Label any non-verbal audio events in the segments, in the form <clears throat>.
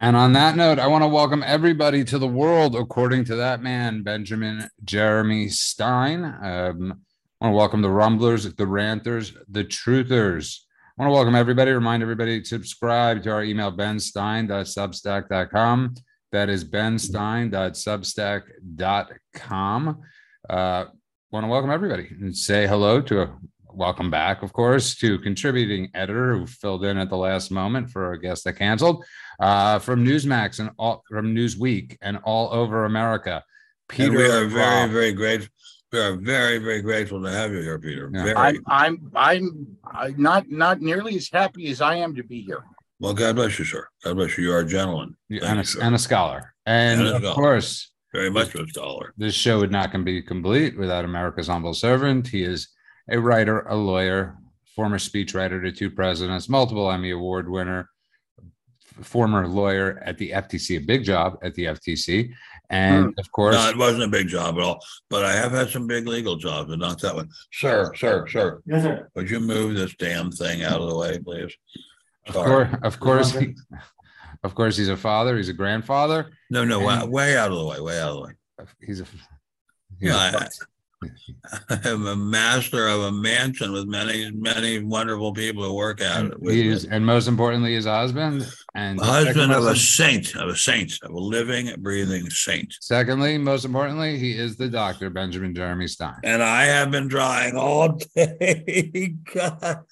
And on that note, I want to welcome everybody to the world according to that man, Benjamin Jeremy Stein. Um, I want to welcome the rumblers, the ranters, the truthers. I want to welcome everybody, remind everybody to subscribe to our email, benstein.substack.com. That is benstein.substack.com. Uh, want to welcome everybody and say hello to a welcome back, of course, to contributing editor who filled in at the last moment for a guest that canceled uh, from Newsmax and all from Newsweek and all over America. Peter, and we are very, very grateful. We are very, very grateful to have you here, Peter. Yeah. I'm, I'm, I'm, I'm not not nearly as happy as I am to be here. Well, God bless you, sir. God bless you. You are a gentleman. And a, and, a, scholar. And, and a of course, very much a scholar. This show would not can be complete without America's humble servant. He is a writer, a lawyer, former speechwriter to two presidents, multiple Emmy Award winner, former lawyer at the FTC, a big job at the FTC. And hmm. of course, no, it wasn't a big job at all, but I have had some big legal jobs, but not that one. Sir, sir, sir. Yes, sir. Would you move this damn thing out of the way, please? Of course, of course, he, <laughs> of course, he's a father. He's a grandfather. No, no, way, way out of the way. Way out of the way. He's a. He's yeah, I am a master of a mansion with many, many wonderful people who work at it. He is, and most importantly, his husband and husband of a saint, of a saint, of a living, breathing saint. Secondly, most importantly, he is the doctor, Benjamin Jeremy Stein. And I have been trying all day <laughs> God,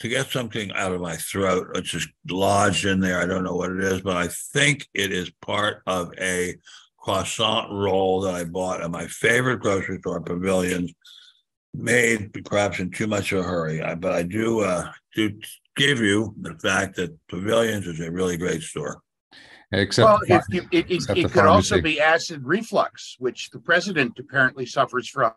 to get something out of my throat. which is lodged in there. I don't know what it is, but I think it is part of a croissant roll that I bought at my favorite grocery store, Pavilions, made perhaps in too much of a hurry. I, but I do uh, do give you the fact that Pavilions is a really great store. Except well, it, it, it, it could also be acid reflux, which the president apparently suffers from,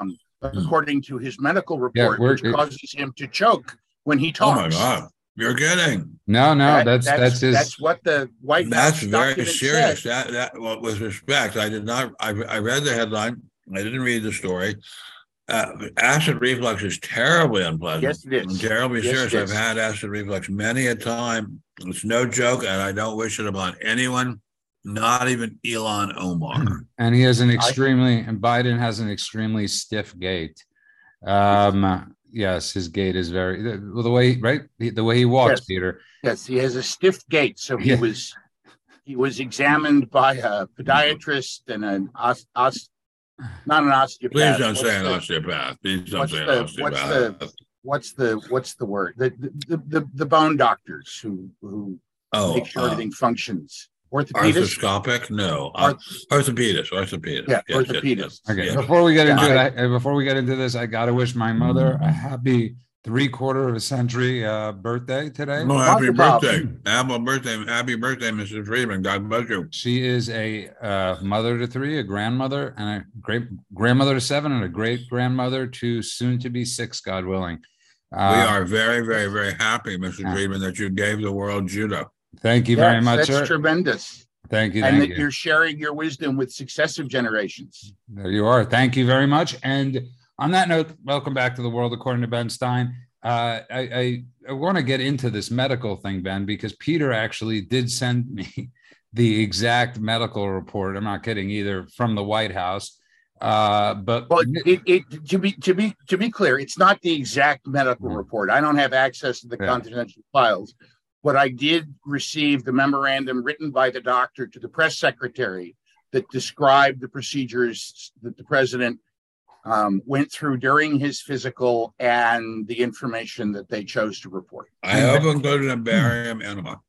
mm. according to his medical report, yeah, which causes him to choke when he talks. Oh my God. You're kidding. No, no, that, that's, that's that's his. That's what the White House. That's very serious. Said. That that well, with respect, I did not. I I read the headline. I didn't read the story. Uh, acid reflux is terribly unpleasant. Yes, it is. terribly yes, serious. I've had acid reflux many a time. It's no joke, and I don't wish it upon anyone, not even Ilhan Omar. And he has an extremely, and Biden has an extremely stiff gait. Um, yes, his gait is very the, the way right the way he walks, yes. Peter. Yes, he has a stiff gait. So he yeah. was he was examined by a podiatrist and an os, os not an osteopath. Please don't what's say the, an osteopath. Please don't say the, an osteopath. What's the what's the what's the word? The the, the, the bone doctors who who oh, make sure uh, everything functions. Orthopedist? Arthroscopic? No. Uh, orthopedist. Orthopedist. Yeah, yes, orthopedist. Yes, yes. Okay. Before we get into it, I, before we get into this, I gotta wish my mother a happy three quarter of a century uh, birthday today. Oh, happy birthday. Happy birthday. Happy birthday, Mrs. Friedman. God bless you. She is a uh, mother to three, a grandmother, and a great grandmother to seven, and a great grandmother to soon to be six, God willing. Uh, we are very, very, very happy, Mrs. Friedman, that you gave the world Judah. Thank you yes, very much. That's sir. tremendous. Thank you, and that you're sharing your wisdom with successive generations. There you are. Thank you very much. And on that note, welcome back to the world according to Ben Stein. Uh, I, I, I want to get into this medical thing, Ben, because Peter actually did send me <laughs> the exact medical report. I'm not kidding either from the White House. Uh, but well, it, it, to be to be to be clear, it's not the exact medical mm. report. I don't have access to the yeah. confidential files, but I did receive the memorandum written by the doctor to the press secretary that described the procedures that the president um, went through during his physical and the information that they chose to report. I have included a barium enema.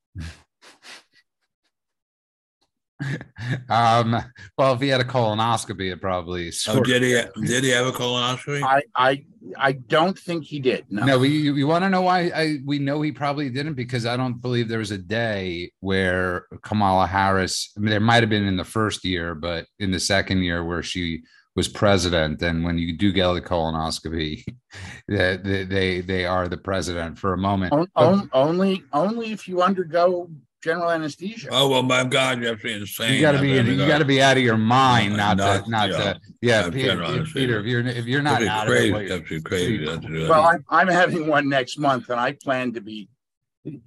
<laughs> um, well, if he had a colonoscopy, it probably. Oh, did he? Did he have a colonoscopy? I, I, I don't think he did. No. No. We, you want to know why? I we know he probably didn't because I don't believe there was a day where Kamala Harris. I mean, there might have been in the first year, but in the second year where she was president, and when you do get a colonoscopy, <laughs> they, they they are the president for a moment. On, on, only only if you undergo general anesthesia. Oh well, my God, you have to be insane. You got to be in, you got to be out of your mind, not, not to not yeah, to yeah. Peter, Peter, if you're if you're not out crazy, of it, that's crazy. Well, I'm, I'm having one next month, and I plan to be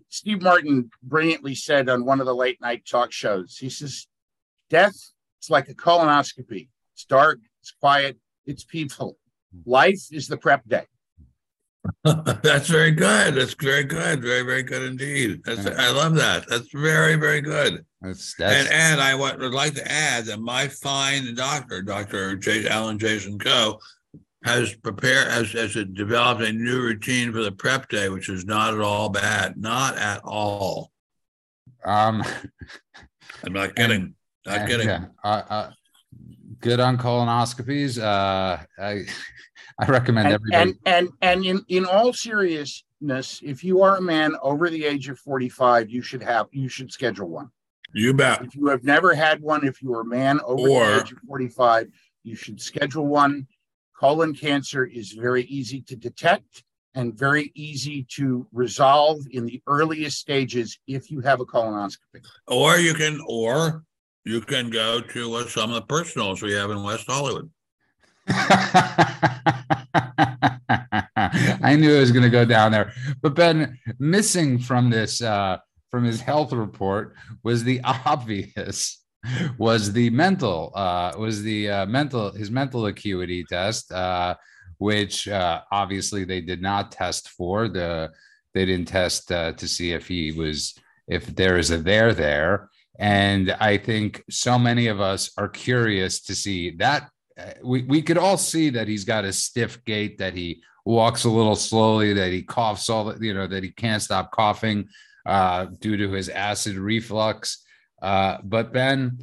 Steve Martin brilliantly said on one of the late night talk shows, he says, Death, it's like a colonoscopy. It's dark, it's quiet, it's peaceful. Life is the prep day. <laughs> That's very good. That's very good. Very, very good indeed. That's, I love that. That's very, very good. That's And that's and I would like to add that my fine doctor, Dr. J. Alan Jason Coe, has prepared as has has developed a new routine for the prep day, which is not at all bad. Not at all. um <laughs> I'm not kidding. Not and, kidding. yeah, uh, uh, good on colonoscopies. Uh I I recommend And, everybody and and and in, in all seriousness, if you are a man over the age of 45, you should have you should schedule one. You bet. If you have never had one, if you are a man over Or- the age of 45, you should schedule one. Colon cancer is very easy to detect and very easy to resolve in the earliest stages if you have a colonoscopy. Or you can, or you can go to uh, some of the personals we have in West Hollywood. I knew it was going to go down there. But Ben, missing from this, uh, from his health report, was the <laughs> obvious, was the mental, uh, was the uh, mental, his mental acuity test, uh, which uh, obviously they did not test for. The they didn't test uh, to see if he was, if there is a there there. And I think so many of us are curious to see that we, we could all see that he's got a stiff gait, that he walks a little slowly, that he coughs all the, you know, that he can't stop coughing uh, due to his acid reflux. Uh, but Ben,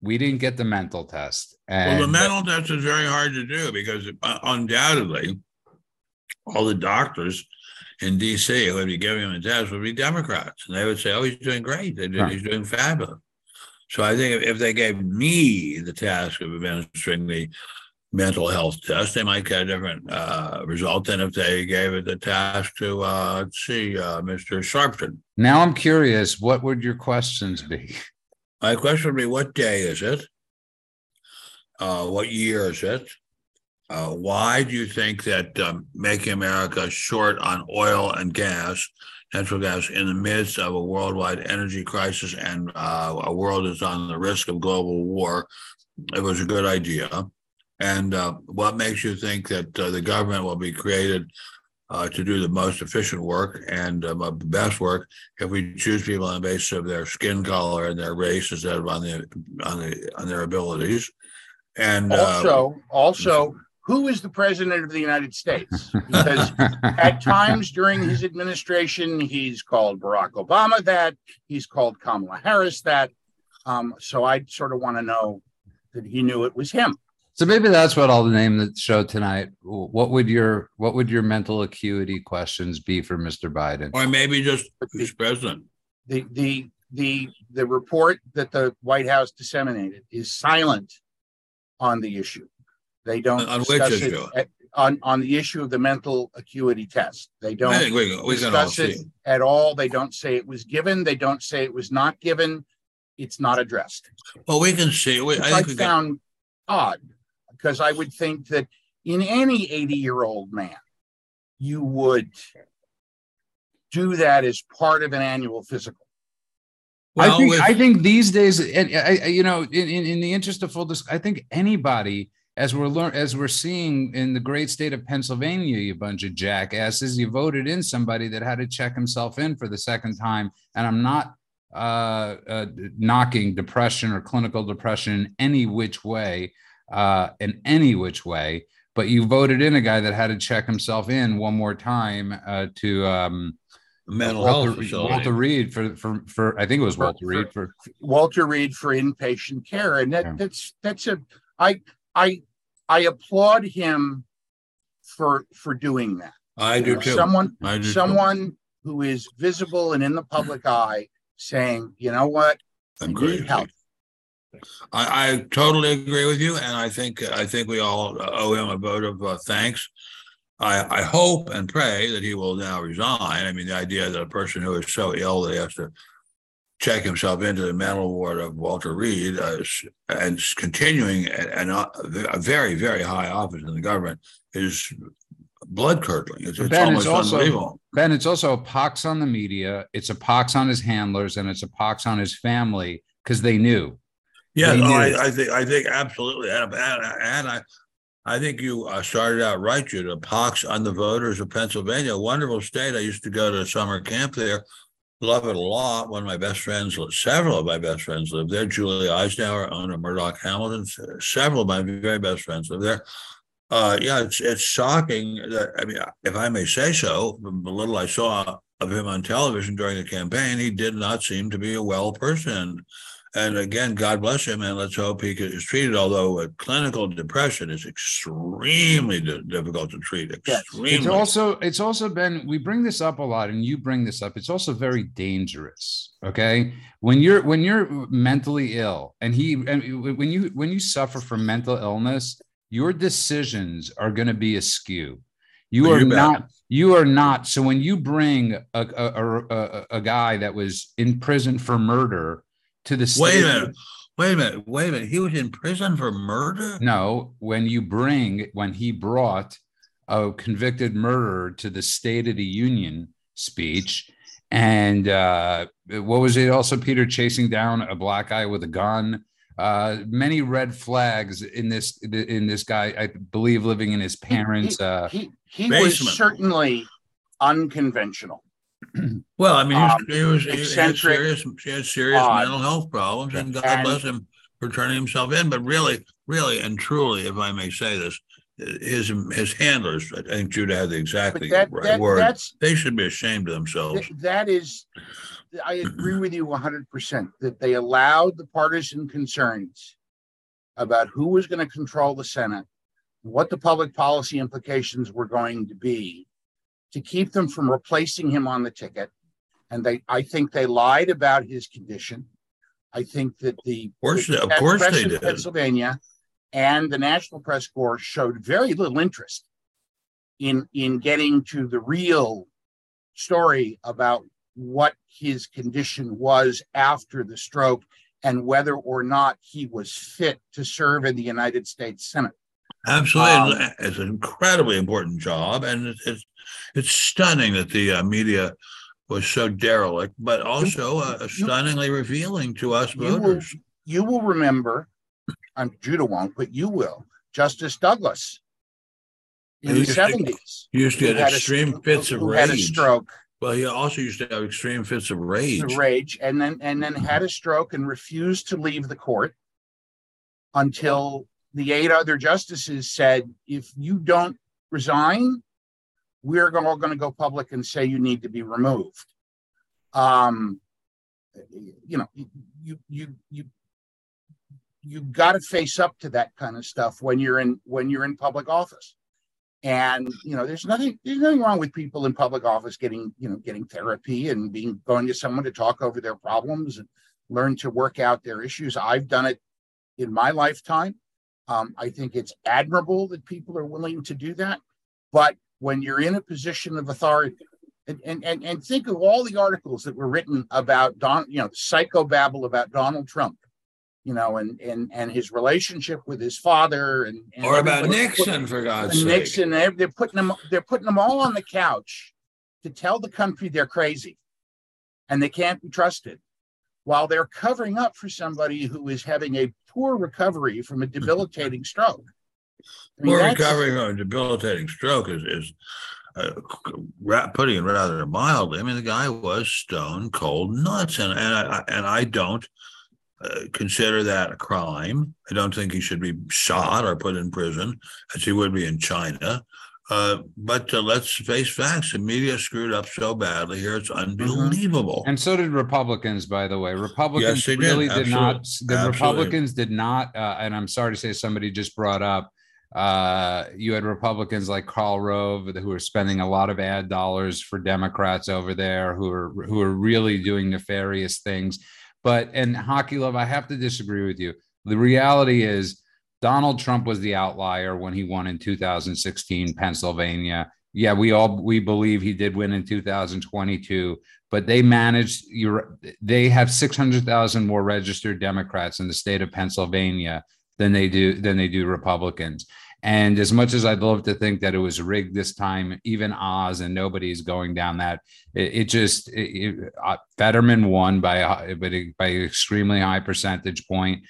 we didn't get the mental test. Well, the mental test is very hard to do because uh, undoubtedly, all the doctors in DC who would be giving him a test would be Democrats, and they would say, "Oh, he's doing great. They did, Right. He's doing fabulous." So I think if, they gave me the task of administering the mental health test, they might get a different uh, result than if they gave it the task to uh, let's see, uh, Mr. Sharpton. now I'm curious, what would your questions be? My question would be, what day is it? Uh, what year is it? Uh, why do you think that um, making America short on oil and gas, natural gas, in the midst of a worldwide energy crisis and uh, a world that's on the risk of global war, it was a good idea? And uh, what makes you think that uh, the government will be created uh, to do the most efficient work and uh, the best work if we choose people on the basis of their skin color and their race instead of on the on the on their abilities? And uh, Also, also, who is the president of the United States? <laughs> Because at times during his administration, he's called Barack Obama that, he's called Kamala Harris that. Um, so I sort of want to know that he knew it was him. So maybe that's what I'll name the show tonight. What would your what would your mental acuity questions be for Mr. Biden? or maybe just who's president. The the the the report that the White House disseminated is silent on the issue. They don't On- on which discuss it issue? at- on on the issue of the mental acuity test. They don't I think we, we can all discuss see. it at all. They don't say it was given. They don't say it was not given. It's not addressed. Well, we can see. We, Which I I, think we can. found odd because I would think that in any 80 year old man, you would do that as part of an annual physical. I think with- I think these days, and I, I- you know, in, in, in the interest of full disclosure, I think anybody, as we're learn, as we're seeing in the great state of Pennsylvania, you bunch of jackasses, you voted in somebody that had to check himself in for the second time, and I'm not uh, uh, knocking depression or clinical depression in any which way, uh, in any which way, but you voted in a guy that had to check himself in one more time uh, to um, mental Walter, health facility. Walter Reed for for for I think it was Walter for- Reed for Walter Reed for inpatient care. And that, Yeah. that's that's a I I I applaud him for for doing that. I You do know, too. Someone I do too. someone who is visible and in the public eye saying, you know what, I I'm need help. I, I totally agree with you, and I think I think we all owe him a vote of uh, thanks. I, I hope and pray that he will now resign. I mean, the idea that a person who is so ill that he has to check himself into the mental ward of Walter Reed uh, and continuing an, uh, a very very high office in the government is blood curdling. It's, it's Ben, almost it's also unbelievable. Ben. It's also a pox on the media. It's a pox on his handlers, and it's a pox on his family because they knew. Yeah, They no, knew. I, I think I think absolutely, and, and, I, I think you uh, started out right, Judah. Pox on the voters of Pennsylvania, a wonderful state. I used to go to summer camp there, love it a lot. One of my best friends, several of my best friends live there. Julie Eisenhower, owner Murdoch Hamilton, several of my very best friends live there. Uh, yeah, it's it's shocking that I mean, if I may say so, the little I saw of him on television during the campaign, he did not seem to be a well person. And again, God bless him, and let's hope he is treated. Although uh, clinical depression is extremely di- difficult to treat. Yes. It's also it's also been we bring this up a lot, and you bring this up. It's also very dangerous. Okay, when you're when you're mentally ill, and he and when you when you suffer from mental illness, your decisions are going to be askew. You are you not. You are not. So when you bring a a, a, a, a guy that was in prison for murder to the Wait a minute. Wait a minute. Wait a minute. He was in prison for murder. No, when you bring, when he brought a convicted murderer to the State of the Union speech, and uh, what was it also, Peter, chasing down a black guy with a gun? Uh, many red flags in this in this guy, I believe, living in his parents' uh, he he was certainly unconventional. <clears throat> Well, I mean, Um, he was, he, was, he had serious, he had serious odd. mental health problems, and God And- bless him for turning himself in. But really, really, and truly, if I may say this, his his handlers, I think Judah had the exactly that, right that word. They should be ashamed of themselves. th- that is I agree with you 100% that they allowed the partisan concerns about who was going to control the Senate, what the public policy implications were going to be to keep them from replacing him on the ticket. And they I think they lied about his condition. I think that the Of course, the of course press they in did. Pennsylvania and the National Press Corps showed very little interest in in getting to the real story about what his condition was after the stroke and whether or not he was fit to serve in the United States Senate. Absolutely, Um, it's an incredibly important job, and it's it's, it's stunning that the uh, media was so derelict, but also uh, stunningly revealing to us You will, voters. you will remember, um, Judah won't, but you will, Justice Douglas in the 70s. He used to get had a- extreme fits of who had a rage. stroke, Well, he also used to have extreme fits of rage. rage, and then and then had a stroke and refused to leave the court until the eight other justices said, if you don't resign, we're all going to go public and say you need to be removed. Um, you know, you you you you got to face up to that kind of stuff when you're in when you're in public office. And you know, there's nothing there's nothing wrong with people in public office getting you know getting therapy and being going to someone to talk over their problems and learn to work out their issues. I've done it in my lifetime. Um, I think it's admirable that people are willing to do that. But when you're in a position of authority, and, and, and, and think of all the articles that were written about Don, you know, psychobabble about Donald Trump, you know, and and and his relationship with his father, and, and Or about Nixon, for God's sake. Nixon. They're, they're putting them. They're putting them all on the couch to tell the country they're crazy, and they can't be trusted, while they're covering up for somebody who is having a poor recovery from a debilitating stroke. I mean, Poor recovery from a debilitating stroke is, is uh, putting it rather mildly. I mean, the guy was stone cold nuts, and and I and I don't uh, consider that a crime. I don't think he should be shot or put in prison, as he would be in China. Uh, but uh, let's face facts: the media screwed up so badly here; it's unbelievable. And so did Republicans, by the way. Republicans did. really did not. The Absolutely. Republicans did not. Uh, and I'm sorry to say, somebody just brought up. Uh, you had Republicans like Karl Rove who are spending a lot of ad dollars for Democrats over there, who are who are really doing nefarious things. But and hockey love, I have to disagree with you. The reality is, Donald Trump was the outlier when he won in 2016 Pennsylvania. Yeah, we all we believe he did win in 2022 but they managed your they have 600,000 more registered Democrats in the state of Pennsylvania than they do than they do Republicans. And as much as I'd love to think that it was rigged this time, even Oz and nobody's going down that, it, it just it, it, uh, Fetterman won by a, by an extremely high percentage point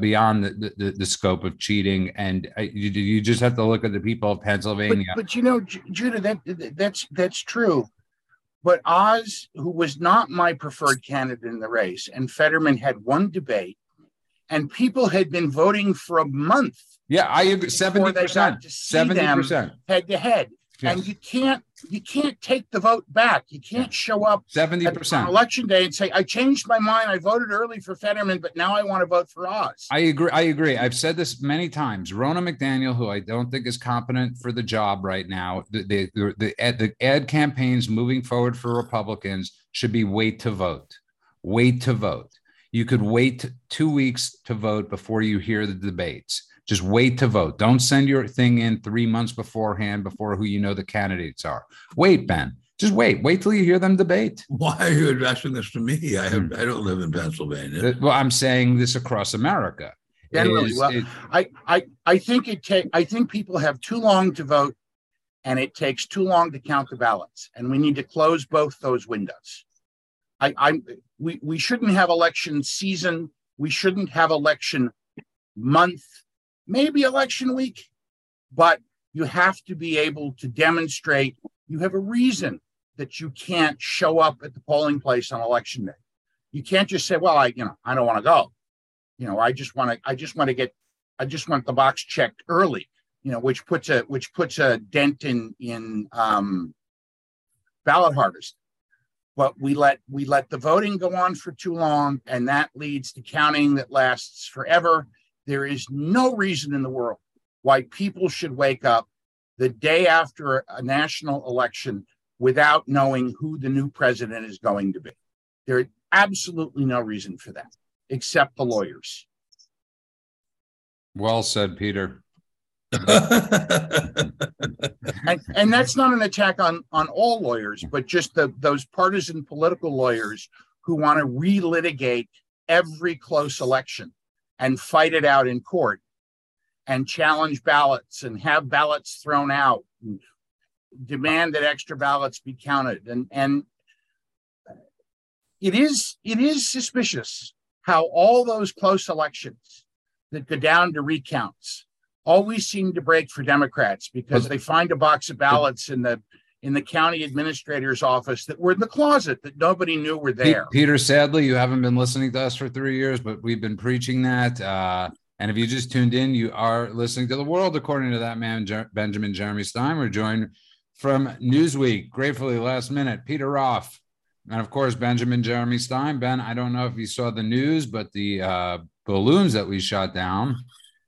beyond the, the, the, scope of cheating. And you, you just have to look at the people of Pennsylvania. But, but you know, Judah, that that's that's true. But Oz, who was not my preferred candidate in the race, and Fetterman had one debate, and people had been voting for a month yeah, I agree. Seventy percent. Seventy percent head to head, and you can't you can't take the vote back. You can't show up seventy percent election day and say I changed my mind. I voted early for Fetterman, but now I want to vote for Oz. I agree. I agree. I've said this many times. Ronna McDaniel, who I don't think is competent for the job right now, the the the, the, ad, the ad campaigns moving forward for Republicans should be wait to vote. Wait to vote. You could wait two weeks to vote before you hear the debates just wait to vote. Don't send your thing in three months beforehand before who you know the candidates are. Wait, Ben. Just wait. Wait till you hear them debate. Why are you addressing this to me? I have, hmm. I don't live in Pennsylvania. Uh, well, I'm saying this across America. Generally, is, well, it, I, I, I think it take. I think people have too long to vote, and it takes too long to count the ballots. And we need to close both those windows. I, I, we, we shouldn't have election season. We shouldn't have election month maybe election week, but you have to be able to demonstrate you have a reason that you can't show up at the polling place on election day. You can't just say, "Well, I, you know, I don't want to go." You know, I just want to, I just want to get, I just want the box checked early. You know, which puts a which puts a dent in in um, ballot harvest. But we let we let the voting go on for too long, and that leads to counting that lasts forever there is no reason in the world why people should wake up the day after a national election without knowing who the new president is going to be. There is absolutely no reason for that, except the lawyers. Well said, Peter. <laughs> and, and, that's not an attack on on all lawyers, but just the those partisan political lawyers who want to relitigate every close election and fight it out in court and challenge ballots and have ballots thrown out and demand that extra ballots be counted. And and it is it is suspicious how all those close elections that go down to recounts always seem to break for democrats because they find a box of ballots in the in the county administrator's office that were in the closet that nobody knew were there. Peter, sadly, you haven't been listening to us for three years, but we've been preaching that. Uh, and if you just tuned in, you are listening to the world according to that man, Jer- Benjamin Jeremy Stein. We're joined from Newsweek, gratefully last minute, Peter Roff. And of course, Benjamin Jeremy Stein. Ben, I don't know if you saw the news, but the uh, balloons that we shot down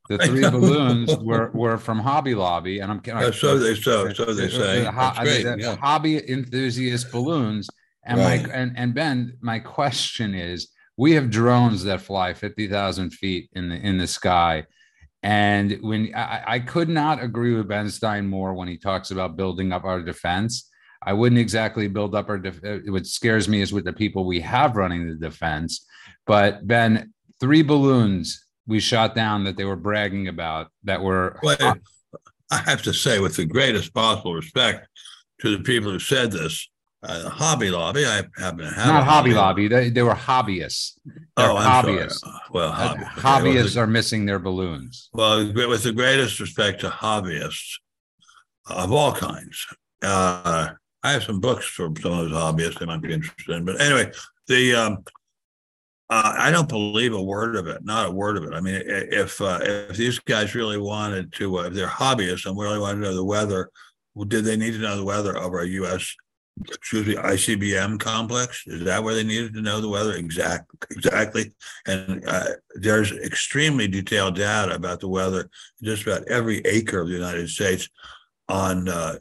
the three balloons <laughs> were, were from Hobby Lobby, and I'm uh, so they so so they say. The, the, the, yeah. hobby enthusiast balloons, and right. my and and Ben, my question is: We have drones that fly fifty thousand feet in the in the sky, and when I, I could not agree with Ben Stein more when he talks about building up our defense. I wouldn't exactly build up our. Def- uh, what scares me is with the people we have running the defense. But Ben, three balloons we shot down that they were bragging about that were. Well, I have to say, with the greatest possible respect to the people who said this, uh, Hobby Lobby, I happen to have not Hobby Lobby. They, they were hobbyists. They're oh, I'm hobbyists. Sorry. Well, hobby, uh, hobbyists are missing their balloons. Well, with the greatest respect to hobbyists of all kinds, uh, I have some books from some of those hobbyists they might be interested in. But anyway, the um, uh, I don't believe a word of it, not a word of it. I mean, if uh, if these guys really wanted to, uh, if they're hobbyists and really wanted to know the weather, well, did they need to know the weather of our U.S. excuse me ICBM complex? Is that where they needed to know the weather exactly? Exactly. And uh, there's extremely detailed data about the weather just about every acre of the United States on uh,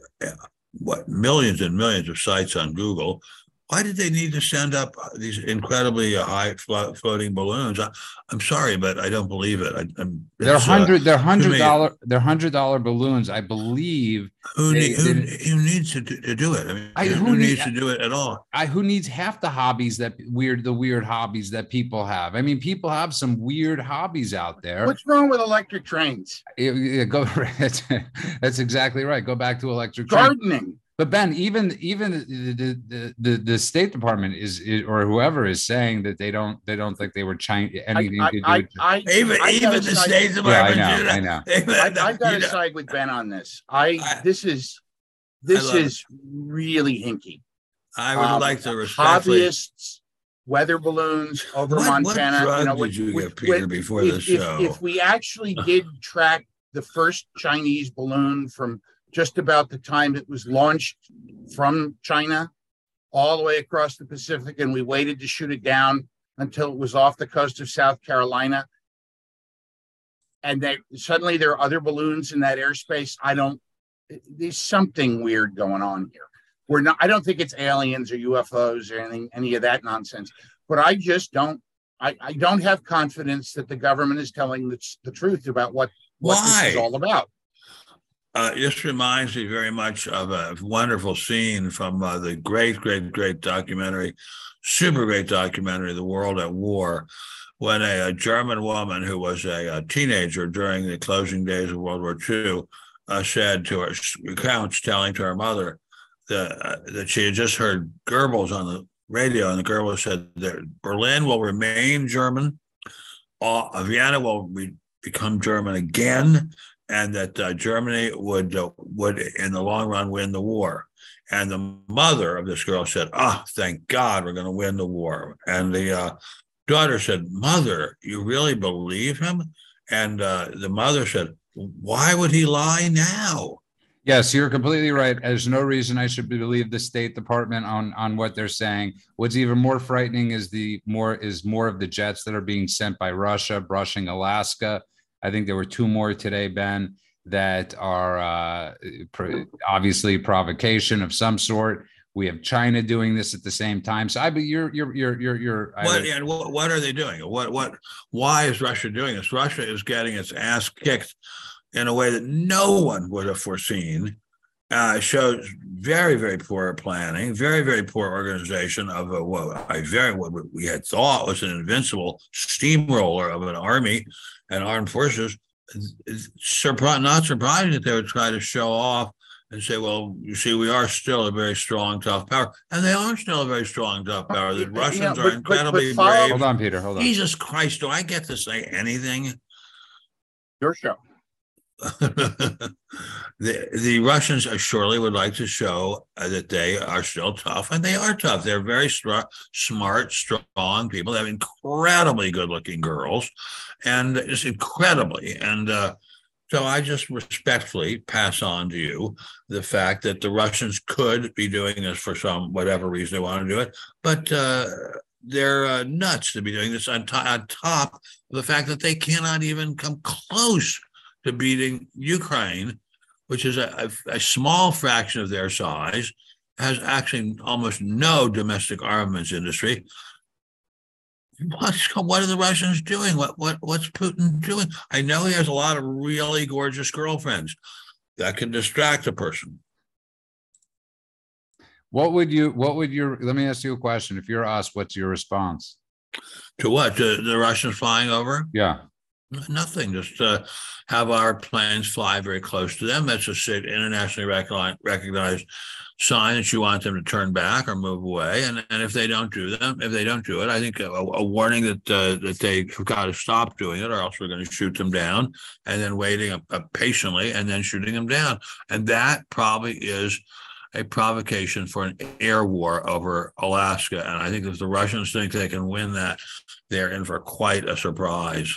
what millions and millions of sites on Google why did they need to send up these incredibly uh, high floating balloons? I, am sorry, but I don't believe it. I, am they're uh, hundred. Uh, they're hundred dollar. They're hundred dollar balloons. I believe. Who, they, need, who, who, needs to do, to do it? I mean, I, who, who, needs need, to do it at all? I who needs half the hobbies that weird the weird hobbies that people have. I mean, people have some weird hobbies out there. What's wrong with electric trains? Yeah, yeah, go. <laughs> That's, that's exactly right. Go back to electric gardening. Train. But Ben, even even the the, the, the State Department is, is, or whoever is saying that they don't they don't think they were Chinese anything I, to do. I, with I, even even the State Department. Yeah, I know. I know. <laughs> I, have got to side with Ben on this. I this is this is it. really hinky. I would um, like to respectfully. Hobbyists, weather balloons over what, Montana. What you know, did you get, Peter, before if, the show? If, if we actually did track the first Chinese balloon from just about the time it was launched from China all the way across the Pacific, and we waited to shoot it down until it was off the coast of South Carolina. And that suddenly there are other balloons in that airspace. I don't. There's something weird going on here. We're not. I don't think it's aliens or UFOs or anything, any of that nonsense. But I just don't. I, I don't have confidence that the government is telling the, the truth about what what Why? this is all about. Uh, this reminds me very much of a wonderful scene from uh, the great, great, great documentary, super great documentary, The World at War, when a, a German woman who was a, a, teenager during the closing days of World War II uh, said to her, recounts telling to her mother that, uh, that she had just heard Goebbels on the radio, and the Goebbels said that Berlin will remain German, uh, Vienna will be, become German again, and that uh, Germany would uh, would in the long run win the war. And the mother of this girl said, "Ah, oh, thank God we're going to win the war." And the uh, daughter said, "Mother, you really believe him?" And uh, the mother said, "Why would he lie now?" Yes, you're completely right. There's no reason I should believe the State Department on on what they're saying. What's even more frightening is the more is more of the jets that are being sent by Russia brushing Alaska I think there were two more today, Ben, that are uh, obviously provocation of some sort. We have China doing this at the same time. So I, but you're, you're, you're, you're, you're. What and what, what are they doing? What, what, why is Russia doing this? Russia is getting its ass kicked in a way that no one would have foreseen. Uh, shows very, very poor planning, very, very poor organization of a, what I very what we had thought was an invincible steamroller of an army and armed forces, surprised, not surprising that they would try to show off and say, well, you see, we are still a very strong, tough power. And they are still a very strong, tough power. The <laughs> Russians yeah, but, are incredibly but, but brave. Hold on, Peter. Hold on. Jesus Christ, do I get to say anything? Your show. <laughs> the the Russians surely would like to show uh, that they are still tough, and they are tough. They're very str- smart, strong people. They have incredibly good-looking girls, and it's incredibly. And uh, so, I just respectfully pass on to you the fact that the Russians could be doing this for some whatever reason they want to do it, but. Uh, they're uh, nuts to be doing this on, to- on top of the fact that they cannot even come close to beating Ukraine, which is a, a, small fraction of their size, has actually almost no domestic armaments industry. What's what are the Russians doing? What what what's Putin doing? I know he has a lot of really gorgeous girlfriends that can distract a person. What would you what would your let me ask you a question. If you're us, what's your response? To what? To the Russians flying over? Yeah. Nothing. Just uh, have our planes fly very close to them. That's a internationally recognized sign that you want them to turn back or move away. And, and if they don't do them, if they don't do it, I think a, a warning that uh, that they've got to stop doing it, or else we're going to shoot them down. And then waiting uh, patiently and then shooting them down. And that probably is a provocation for an air war over Alaska. And I think if the Russians think they can win that, they're in for quite a surprise.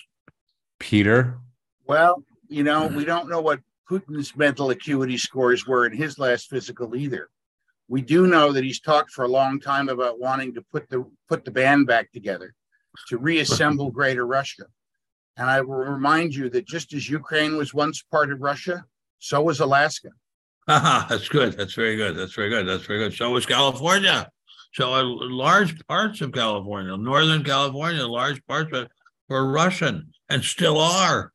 Peter? Well, you know, we don't know what Putin's mental acuity scores were in his last physical either. We do know that he's talked for a long time about wanting to put the put the band back together to reassemble Greater Russia. And I will remind you that just as Ukraine was once part of Russia, so was Alaska. <laughs> that's good. That's very good. That's very good. That's very good. So was California. So large parts of California, Northern California, large parts of it were Russian and still are.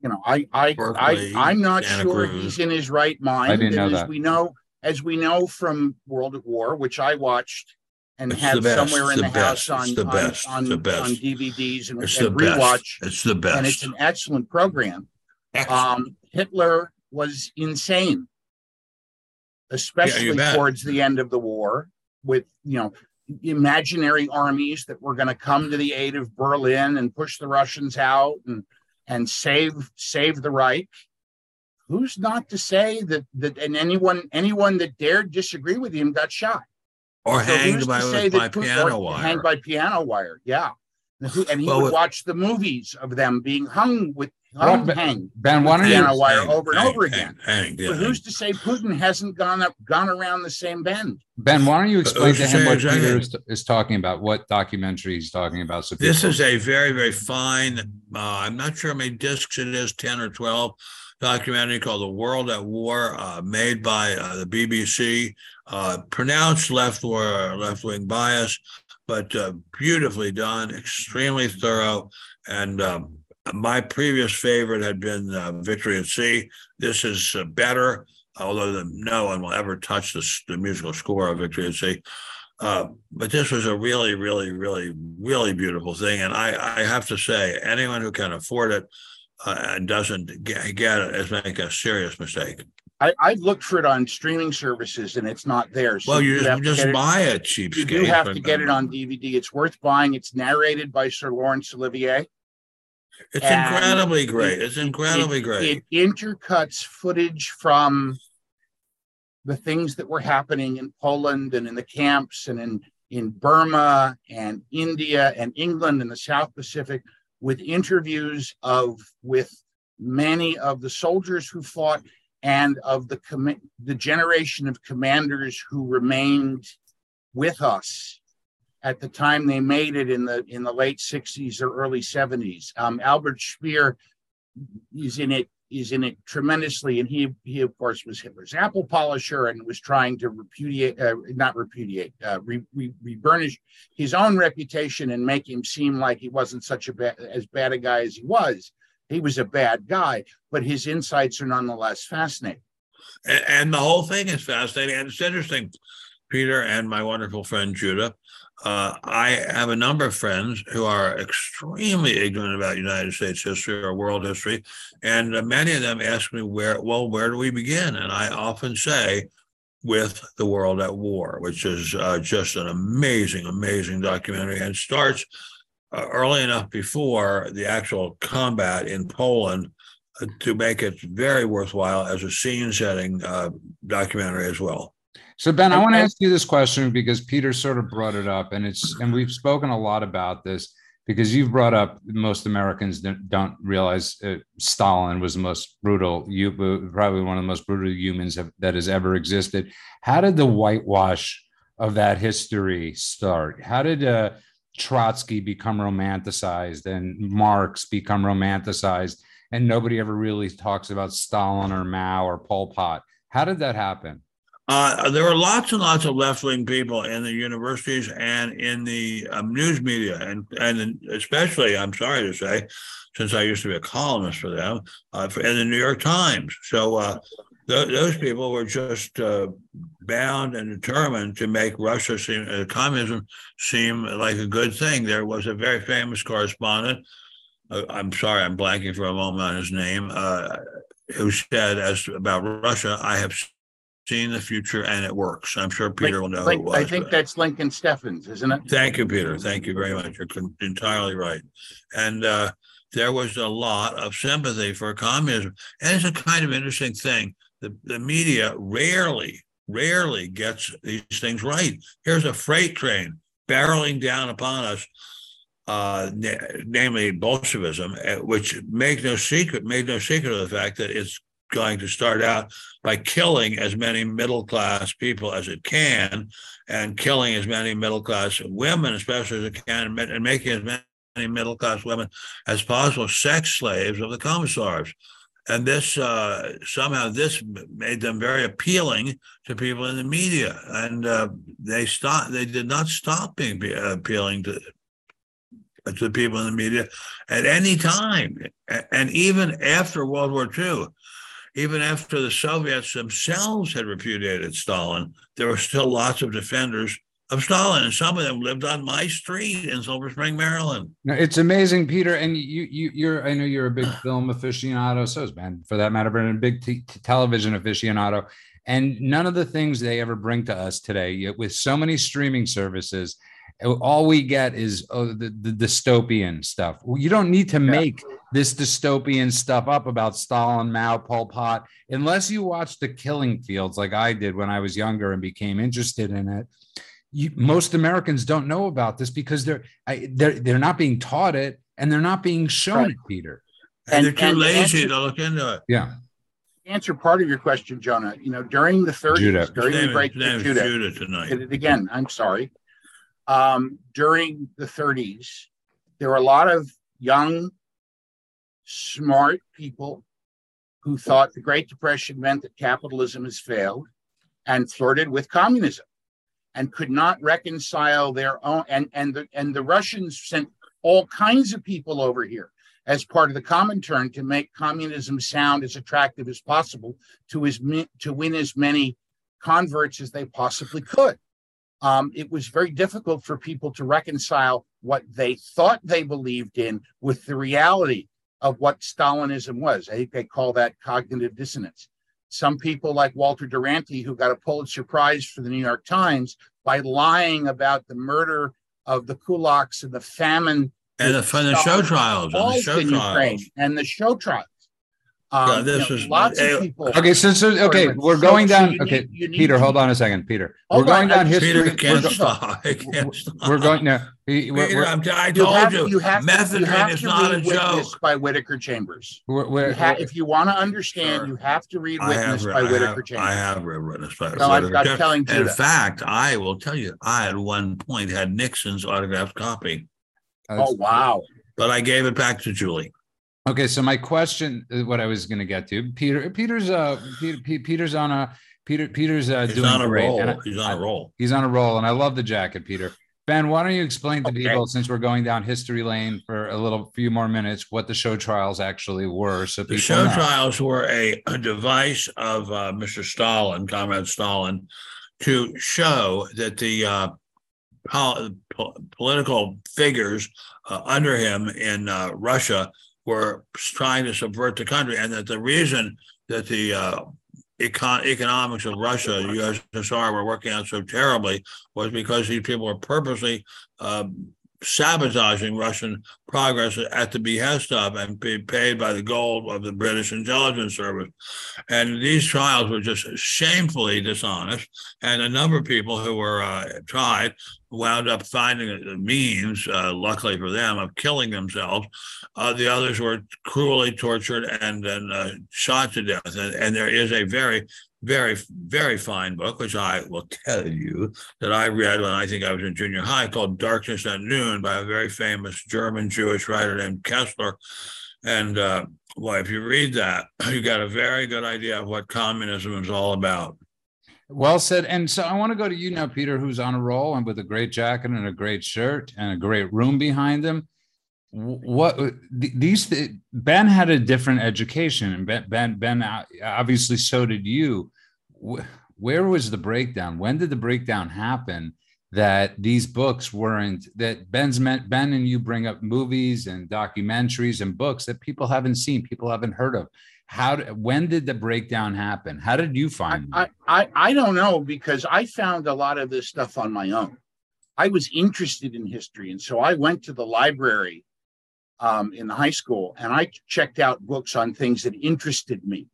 You know, I, I, Berkeley, I, I'm not Santa sure Cruz. he's in his right mind. I didn't know And as that. We know, as we know from World at War, which I watched and It's the have best, somewhere in the the house best, on, the on, best, on, it's the on. DVDs and, It's the and best. It's the And it's an excellent program. Excellent. Um, Hitler was insane, especially bet. towards the end of the war, with you know imaginary armies that were going to come to the aid of Berlin and push the Russians out and and save save the Reich. Who's not to say that that and anyone anyone that dared disagree with him got shot? or So hanged by, by that piano wire. Hanged by piano wire, yeah. And who- And he Well, would watch the movies of them being hung with hung, But- hanged. Ben, why don't piano you? wire Hanged, over and hanged, over again. Hanged, hanged, yeah, But who's to say Putin hasn't gone up, gone around the same bend? Ben, why don't you explain to to him what? Peter is, is talking about? What documentary he's talking about? So This people- is a very, very fine, uh, I'm not sure how many discs it is, 10 or 12, documentary called The World at War, uh, made by uh, the BBC, uh, pronounced left war, left wing bias, but uh, beautifully done, extremely thorough. And um, my previous favorite had been uh, Victory at Sea. This is uh, better, although the, no one will ever touch the, the musical score of Victory at Sea. Uh, but this was a really, really, really, really beautiful thing. And I, I have to say, anyone who can afford it uh, and doesn't get, get it is making a serious mistake. I, I've looked for it on streaming services and it's not there. So Well, you have just, just it- buy it, You do have to get it on DVD. It's worth buying. It's narrated by Sir Laurence Olivier. It's and incredibly great. it- It's incredibly great. It intercuts footage from the things that were happening in Poland and in the camps and in, in Burma and India and England and the South Pacific with interviews of with many of the soldiers who fought and of the commi- the generation of commanders who remained with us at the time they made it in the in the late 60s or early 70s. Um, Albert Speer is in it is in it tremendously, and he he of course was Hitler's apple polisher and was trying to repudiate, uh, not repudiate, uh, re, re, re-burnish his own reputation and make him seem like he wasn't such a bad as bad a guy as he was. He was a bad guy, but his insights are nonetheless fascinating. A- And, the whole thing is fascinating. And it's interesting, Peter and my wonderful friend Judah. Uh, I have a number of friends who are extremely ignorant about United States history or world history. And many of them ask me, where, well, where do we begin? And I often say, with the world at war, which is uh, just an amazing, amazing documentary and starts uh, early enough before the actual combat in Poland uh, to make it very worthwhile as a scene setting uh, documentary as well. So Ben, I want to ask you this question because Peter sort of brought it up, and it's and we've spoken a lot about this because you've brought up most Americans don't, realize uh, Stalin was the most brutal, you probably one of the most brutal humans have, that has ever existed. How did the whitewash of that history start? How did uh, Trotsky become romanticized and Marx become romanticized, and nobody ever really talks about Stalin or Mao or Pol Pot? How did that happen? Uh, there were lots and lots of left wing people in the universities and in the um, news media, and and especially, I'm sorry to say, since I used to be a columnist for them, uh, for, in the New York Times. So uh, th- those people were just uh, bound and determined to make Russia seem, uh, communism seem like a good thing. There was a very famous correspondent. Uh, I'm sorry, I'm blanking for a moment on his name. Who said as about Russia, I have seen the future and it works. I'm sure Peter will know who it was. I think that's Lincoln Steffens, isn't it? Thank you, Peter. Thank you very much. You're con- entirely right. And uh, there was a lot of sympathy for communism. And it's a kind of interesting thing. The, the media rarely, rarely gets these things right. Here's a freight train barreling down upon us, uh, na- namely Bolshevism, uh, which make no secret, made no secret of the fact that it's going to start out by killing as many middle class people as it can and killing as many middle class women, especially as it can, and making as many middle class women as possible sex slaves of the commissars. and this uh, somehow this made them very appealing to people in the media, and uh, they stopped. They did not stop being appealing to to people in the media at any time, and even after World War II, even after the Soviets themselves had repudiated Stalin, there were still lots of defenders of Stalin, and some of them lived on my street in Silver Spring, Maryland. No, it's amazing, Peter. And you, you, you're. I know you're a big <clears throat> film aficionado. So is Ben, for that matter, but a big t- television aficionado. And none of the things they ever bring to us today, with so many streaming services, all we get is oh, the, the dystopian stuff. You don't need to make yeah. this dystopian stuff up about Stalin, Mao, Pol Pot, unless you watch The Killing Fields, like I did when I was younger and became interested in it you, most Americans don't know about this because they're I, they're they're not being taught it and they're not being shown right. it, Peter. And, and they're too and lazy answer, to look into it. Yeah. Answer part of your question, Jonah. You know, during the 30s, Judah. during the break of Judah, Judah tonight. Did it again. I'm sorry. Um, during the 30s, there were a lot of young, smart people who thought the Great Depression meant that capitalism has failed and flirted with communism and could not reconcile their own and and the and the Russians sent all kinds of people over here as part of the Comintern to make communism sound as attractive as possible to as to win as many converts as they possibly could. Um, it was very difficult for people to reconcile what they thought they believed in with the reality of what Stalinism was. I think they call that cognitive dissonance. Some people like Walter Duranty, who got a Pulitzer Prize for the New York Times by lying about the murder of the kulaks and the famine and the, the show trials and the show in trials. Ukraine and the show trials. Um, yeah, this you know, is lots of people. Okay, so, so okay, we're going so, down. So okay, need, Peter, hold on a second, Peter. We're going down history. Peter can't we're, stop. can't stop. We're going now. We're, we're, I told you, have, you, have methadone is not a joke. By Whittaker Chambers. We're, you ha- if you want to understand, sure. you have to read Witness by Whittaker Chambers. I have read Witness by no, Whittaker. I'm, I'm telling you. In fact, I will tell you, I at one point had Nixon's autographed copy. Oh wow! But I gave it back to Julie. Okay, so my question, uh, what I was going to get to, Peter, Peter's uh, Peter, Peter's on a Peter, Peter's uh, he's doing on a great. roll. I, he's on a roll. He's on a roll, and I love the jacket, Peter. Ben, why don't you explain to okay. people, since we're going down history lane for a little few more minutes, what the show trials actually were? So the show know. trials were a, a device of uh, Mr. Stalin, Comrade Stalin, to show that the uh, pol- po- political figures uh, under him in uh, Russia were trying to subvert the country, and that the reason that the uh, econ- economics of Russia, USSR, were working out so terribly was because these people were purposely uh, sabotaging Russian progress at the behest of and being paid by the gold of the British intelligence service. And these trials were just shamefully dishonest. And a number of people who were uh, tried wound up finding the means, uh, luckily for them, of killing themselves. Uh, the others were cruelly tortured and then uh, shot to death. And, and, there is a very very, very fine book, which I will tell you that I read when I think I was in junior high, called Darkness at Noon by a very famous German Jewish writer named Koestler. And uh, well, if you read that, <clears throat> you got a very good idea of what communism is all about. Well said. And so I want to go to you now, Peter, who's on a roll and with a great jacket and a great shirt and a great room behind him. What these Ben had a different education, and Ben Ben, ben uh, obviously so did you where was the breakdown? When did the breakdown happen that these books weren't that Ben's meant Ben and you bring up movies and documentaries and books that people haven't seen, people haven't heard of. How when did the breakdown happen? How did you find I, I, I don't know because I found a lot of this stuff on my own. I was interested in history, and so I went to the library um, in the high school and I checked out books on things that interested me.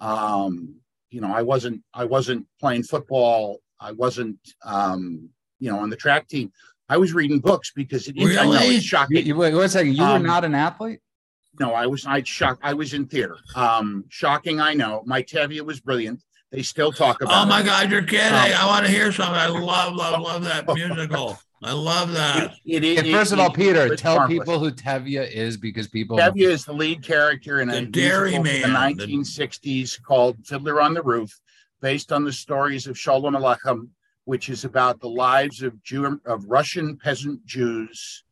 Um, you know, I wasn't I wasn't playing football. I wasn't um, you know on the track team. I was reading books because it, really? I know it's shocking. You, wait, wait a second. You um, were not an athlete. No, I was. I shocked. I was in theater. Um, shocking. I know. My Tevye was brilliant. They still talk about. Oh my it. God, you're kidding! Um, I want to hear something. I love, love, love that musical. I love that. It, it, it- first of all, Peter, tell harmless. people who Tevye is because people. Tevye is the lead character in a The Dairy musical from the Man, the- 1960s called Fiddler on the Roof, based on the stories of Shalom Aleichem, which is about the lives of Jew of Russian peasant Jews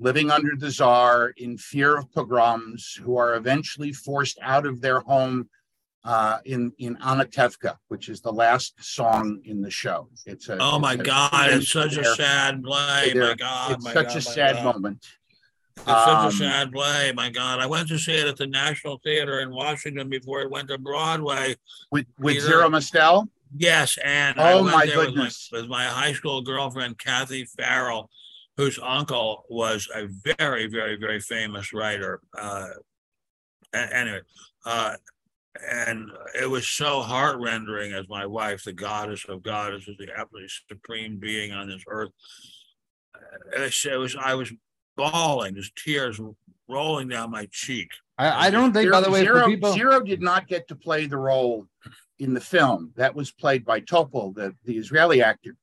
living under the czar in fear of pogroms, who are eventually forced out of their home uh, in in Anatevka, which is the last song in the show. It's a Oh my it's a God, it's such a sad play. My God, It's my such God, a sad God. moment. It's Um, such a sad play. My God, I went to see it at the National Theater in Washington before it went to Broadway. with with Peter. Zero Mostel. Yes, and Oh, my there with goodness. With my high school girlfriend Kathy Farrell, whose uncle was a very, very, very famous writer. Uh, anyway, uh, and it was so heart rendering as my wife, the goddess of goddesses, the absolutely supreme being on this earth. Uh, It it was I was bawling, just tears rolling down my cheek. I, I don't think, by the way, Zero, people. Zero did not get to play the role in the film. That was played by Topol, the, the Israeli actor.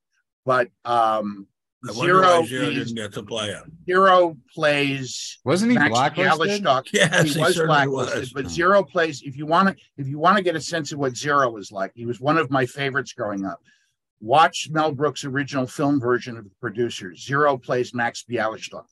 But um, I wonder Zero, Zero plays, didn't get to play him. Zero plays Wasn't he Max blacklisted? Bialystock. <laughs> Yes, he he was blacklisted, was. but Zero plays. If you want to, if you want to get a sense of what Zero was like, he was one of my favorites growing up. Watch Mel Brooks' original film version of the producers. Zero plays Max Bialystock.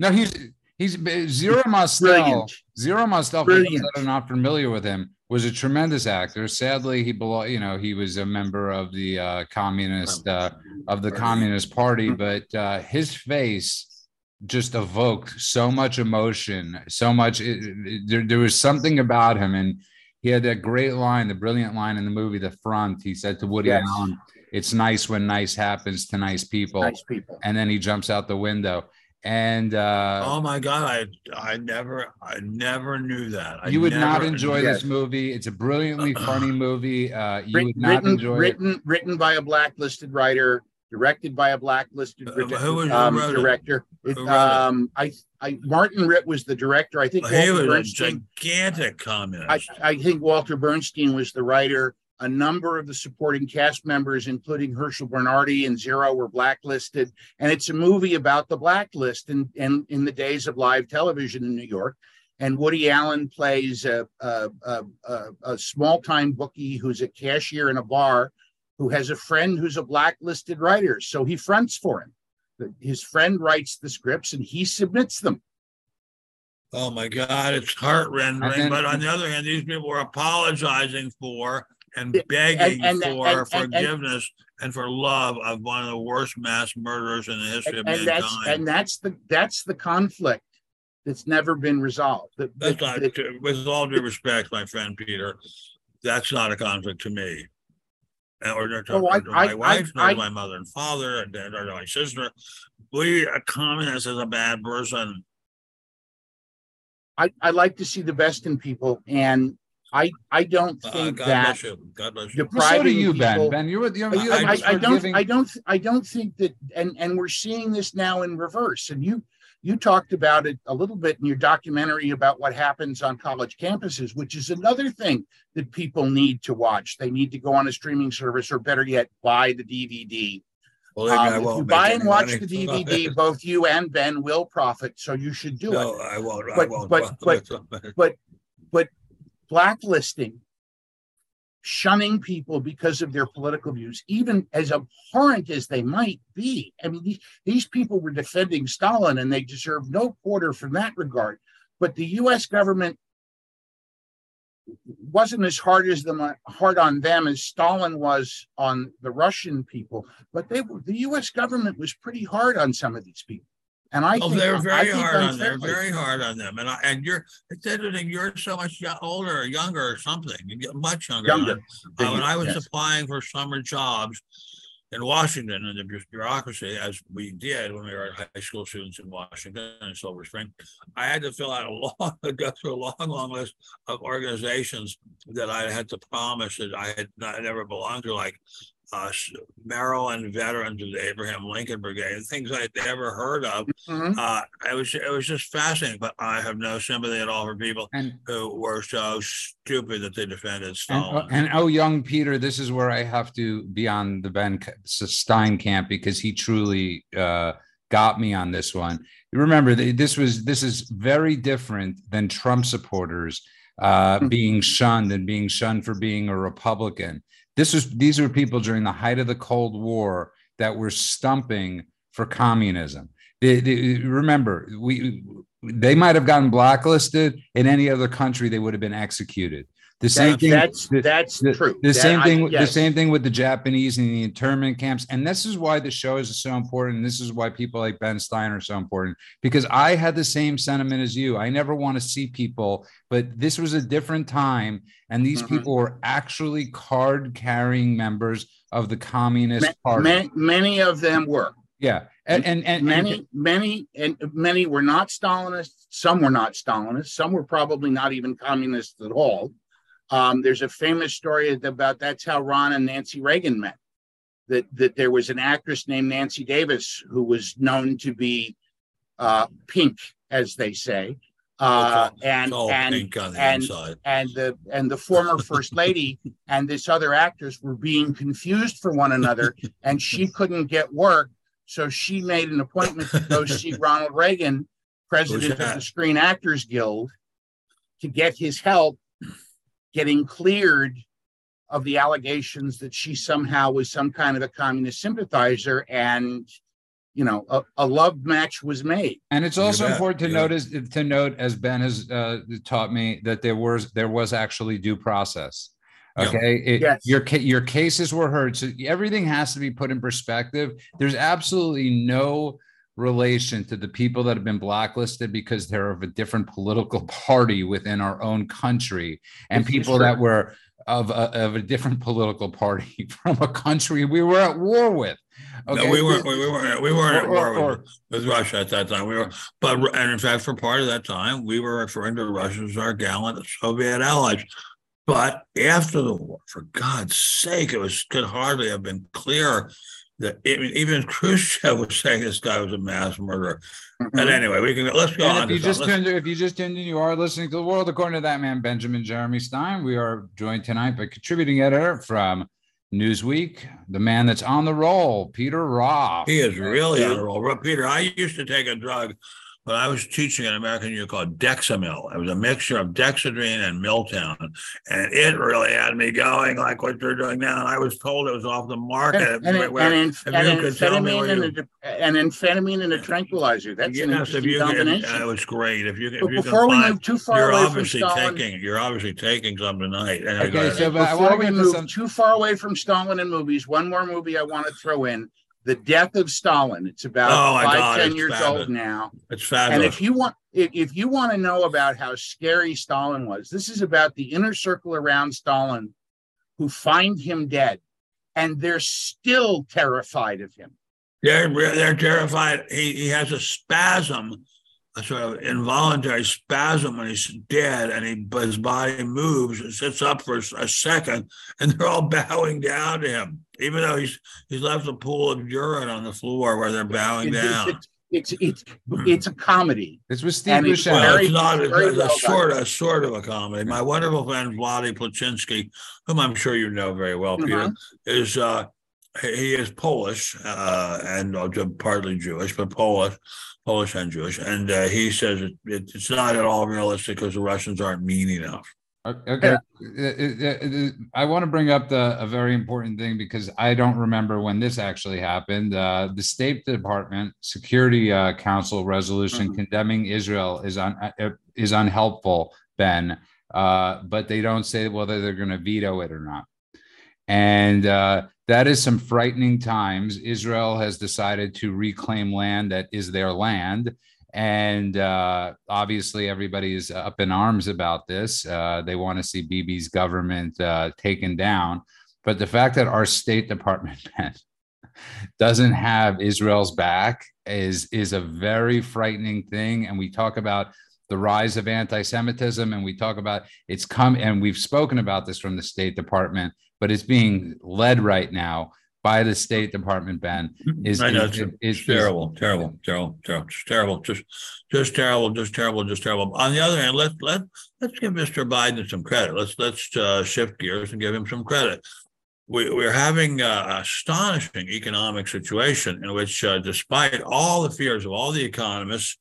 No, he's he's Zero Mostel. Zero Mostel, for those that are not familiar with him, was a tremendous actor. Sadly, he belong, you know, he was a member of the uh, communist uh, of the Communist Party, but uh, his face just evoked so much emotion, so much. It, it- there, there was something about him, and he had that great line, the brilliant line in the movie The Front. He said to Woody Yes. Allen, "It's nice when nice happens to nice people," Nice people. and then he jumps out the window. And uh, Oh my God, I I never I never knew that. I you would not enjoy Yes. this movie. It's a brilliantly <clears throat> funny movie. Uh, you Writ- would not written, enjoy it. written, written by a blacklisted writer, directed by a blacklisted Uh, writ- who was- who um, director. It, Who wrote it? um, I, I, Martin Ritt was the director. I think He Walter was a Bernstein. gigantic I. I think Walter Bernstein was the writer. A number of the supporting cast members, including Herschel Bernardi and Zero, were blacklisted. And it's a movie about the blacklist and and in the days of live television in New York. And Woody Allen plays a a, a, a, a small time bookie who's a cashier in a bar, who has a friend who's a blacklisted writer. So he fronts for him. His friend writes the scripts and he submits them. oh my God, it's heart rendering. And then- But on the other hand, these people were apologizing for and begging and- for and- and- and- forgiveness and for love of one of the worst mass murderers in the history of and that's mankind. and that's the that's the conflict that's never been resolved. That- That's that- not, to- with all due respect, my friend Peter, that's not a conflict to me. Or I- to my I- wife, I- nor my mother and father, and or to my sister. We, a communist is a bad person. I, I like to see the best in people, and I I don't Uh, think God that bless you. God bless you. Well, so do you, Ben. people- Ben, you're, you're, I, you're I, just I don't forgiving- I don't I don't think that and and we're seeing this now in reverse and you you talked about it a little bit in your documentary about what happens on college campuses which is another thing that people need to watch they need to go on a streaming service or better yet buy the DVD Believe me, Um, I if won't you buy and watch money. the <laughs> DVD both you and Ben will profit so you should do it No, I won't. I But- won't. but- but <laughs> blacklisting, shunning people because of their political views, even as abhorrent as they might be. I mean, these, these people were defending Stalin and they deserve no quarter from that regard. But the US government wasn't as hard as them hard on them as Stalin was on the Russian people, but they were the US government was pretty hard on some of these people. And I Oh, think they're very hard on them, unfairly. very hard on them. And I, and you're, it's interesting, you're so much older or younger or something, you get much younger. Younger I. Uh, when I was yes. applying for summer jobs in Washington and the bureaucracy, as we did when we were high school students in Washington and Silver Spring, I had to fill out a <laughs> long, go through a long, long list of organizations that I had to promise that I had not never belonged to, like uh, Maryland veterans of the Abraham Lincoln Brigade, things I'd never heard of. Mhm. Uh, it was it was just fascinating, but I have no sympathy at all for people And who were so stupid that they defended and, Stalin. and oh, young Peter, this is where I have to be on the Ben Stein camp because he truly uh, got me on this one. Remember, this was this is very different than Trump supporters uh, Mhm. being shunned and being shunned for being a Republican. This was these were people during the height of the Cold War that were stumping for communism. They- they- remember, we they might have gotten blacklisted in any other country; they would have been executed. The same That- thing. That's, the- that's the, true. the That same I- thing. The same thing with the Japanese and the internment camps. And this is why the show is so important. And this is why people like Ben Stein are so important because I had the same sentiment as you. I never want to see people, but this was a different time, and these Mhm. people were actually card-carrying members of the Communist Party. Many, many of them were. yeah, and and, and many, many, and many were not Stalinists. Some were not Stalinists. Some were probably not even communists at all. Um, there's a famous story about that's how Ron and Nancy Reagan met. That that there was an actress named Nancy Davis who was known to be uh, pink, as they say, uh, and and pink on the and inside. and the and the former first lady <laughs> and this other actress were being confused for one another and she <laughs> couldn't get work so she made an appointment to go see <laughs> ronald reagan president of the screen actors guild to get his help getting cleared of the allegations that she somehow was some kind of a communist sympathizer and you know a, a love match was made And it's also important to yeah. notice to note, as Ben has uh, taught me, that there was there was actually due process. Yeah. Okay, It- Yes. your your cases were heard, so everything has to be put in perspective. There's absolutely no relation to the people that have been blacklisted because they're of a different political <laughs> party within our own country, and people that were of a, of a different political party <laughs> from a country we were at war with. No, we weren't. We weren't. We weren't at war or- with, with Russia at that time. We were, but and in fact, for part of that time, we were referring to Russia as our gallant Soviet allies. But after the war, for God's sake, it was could hardly have been clearer that even, Khrushchev <laughs> was saying this guy was a mass murderer. And mm-hmm. anyway, we can let's go on. If you just something. tuned, if you just tuned in, you are listening to the world according to that man, Benjamin Jeremy Stein. We are joined tonight by contributing editor from Newsweek, the man that's on the roll, Peter Roff. He is really on the roll. Peter, I used to take a drug when I was teaching an American U called Dexamyl. It was a mixture of dexedrine and Miltown, and it really had me going like what you're doing now. And I was told it was off the market. and, and, where- and, if and you could tell me amphetamine where and, you- a, de- and amphetamine and a tranquilizer. That's an Yes, if interesting you can, combination. uh, it was great. If you can, but if you before can we find, move too far you're away from obviously Stalin, taking, you're obviously taking some tonight. And I Okay, gotta- so- but I before wanna we get to move some- too far away from Stalin and movies, one more movie I want to throw in: The Death of Stalin. It's about Oh, five, God, ten years fabulous. old now. it's fascinating. And if you want, if, if you want to know about how scary Stalin was, this is about the inner circle around Stalin, who find him dead, and they're still terrified of him. They're they're terrified. He he has a spasm, a sort of involuntary spasm when he's dead, and he his body moves and sits up for a second, and they're all <laughs> bowing down to him, even though he's he's left a pool of urine on the floor where they're bowing It's, down. it's, it's, it's, it's a comedy. This was Steve And it's Buscemi. Well, it's not it's, it's well a sort of sort of a comedy. My wonderful friend Vladi Plachinsky, whom I'm sure you know very well, Peter, Mhm. is uh he he is Polish uh, and uh, partly Jewish, but Polish, Polish and Jewish, and uh, he says it, it, it's not at all realistic because the Russians aren't mean enough. Okay. Uh, uh, uh, I want to bring up the a very important thing because I don't remember when this actually happened. Uh, the State Department Security uh, Council resolution Mhm. condemning Israel is un, uh, is unhelpful, Ben. Uh, but they don't say whether they're going to veto it or not. And uh, that is some frightening times. Israel has decided to reclaim land that is their land. And uh, obviously, everybody is up in arms about this. Uh, they want to see Bibi's government uh, taken down. But the fact that our State Department <laughs> doesn't have Israel's back is is a very frightening thing. And we talk about the rise of anti-Semitism, and we talk about it's come, and we've spoken about this from the State Department, but it's being led right now by the State Department. Ben is, I know, is, it's, is- it's terrible, terrible, terrible, terrible, just terrible, just, just terrible, just terrible, just terrible. On the other hand, let let let's give Mr. Biden some credit. Let's let's uh, shift gears and give him some credit. We, we're having an astonishing economic situation in which, uh, despite all the fears of all the economists,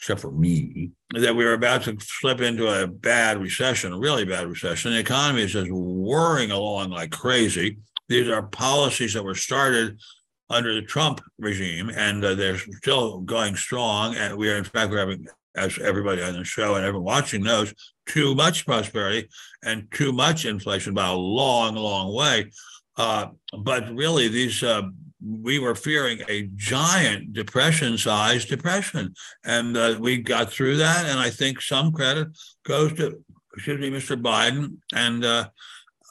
except for me, that we were about to slip into a bad recession, a really bad recession. The economy is just whirring along like crazy. These are policies that were started under the Trump regime, and uh, they're still going strong. And we are, in fact, we're having, as everybody on the show and everyone watching knows, too much prosperity and too much inflation by a long, long way. Uh, but really, these uh, we were fearing a giant depression-sized depression, and uh, we got through that. And I think some credit goes to, excuse me, Mr. Biden. And uh,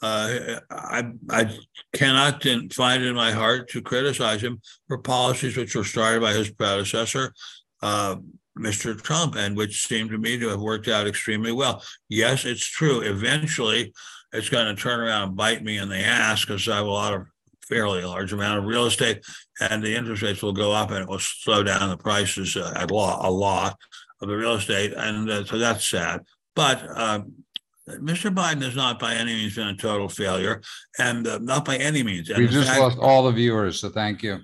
uh, I, I cannot find it in my heart to criticize him for policies which were started by his predecessor, uh, Mr. Trump, and which seemed to me to have worked out extremely well. Yes, it's true. Eventually, it's going to turn around and bite me in the ass because I have a lot of fairly large amount of real estate, and the interest rates will go up, and it will slow down the prices uh, at law a lot of the real estate, and uh, so that's sad. But um, Mr. Biden has not by any means been a total failure, and uh, not by any means. And we just fact- lost all the viewers, so thank you.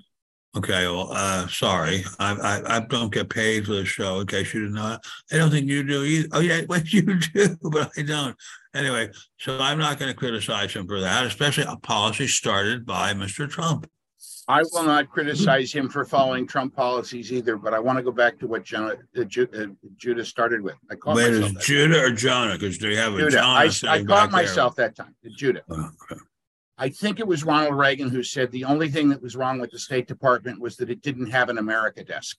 Okay, well, uh, sorry, I, I, I don't get paid for the show, in case you didn't know. I don't think you do either. Oh, yeah, <laughs> what you do, <laughs> but I don't. Anyway, so I'm not going to criticize him for that, especially a policy started by Mr. Trump. I will not criticize him for following Trump policies either, but I want to go back to what Jonah, uh, Ju- uh, Judah started with. I caught Wait, myself. is Judah or Jonah? Because do you have a Judah. Jonah I, I caught back there? myself that time. Judah. Oh, okay. I think it was Ronald Reagan who said the only thing that was wrong with the State Department was that it didn't have an America desk.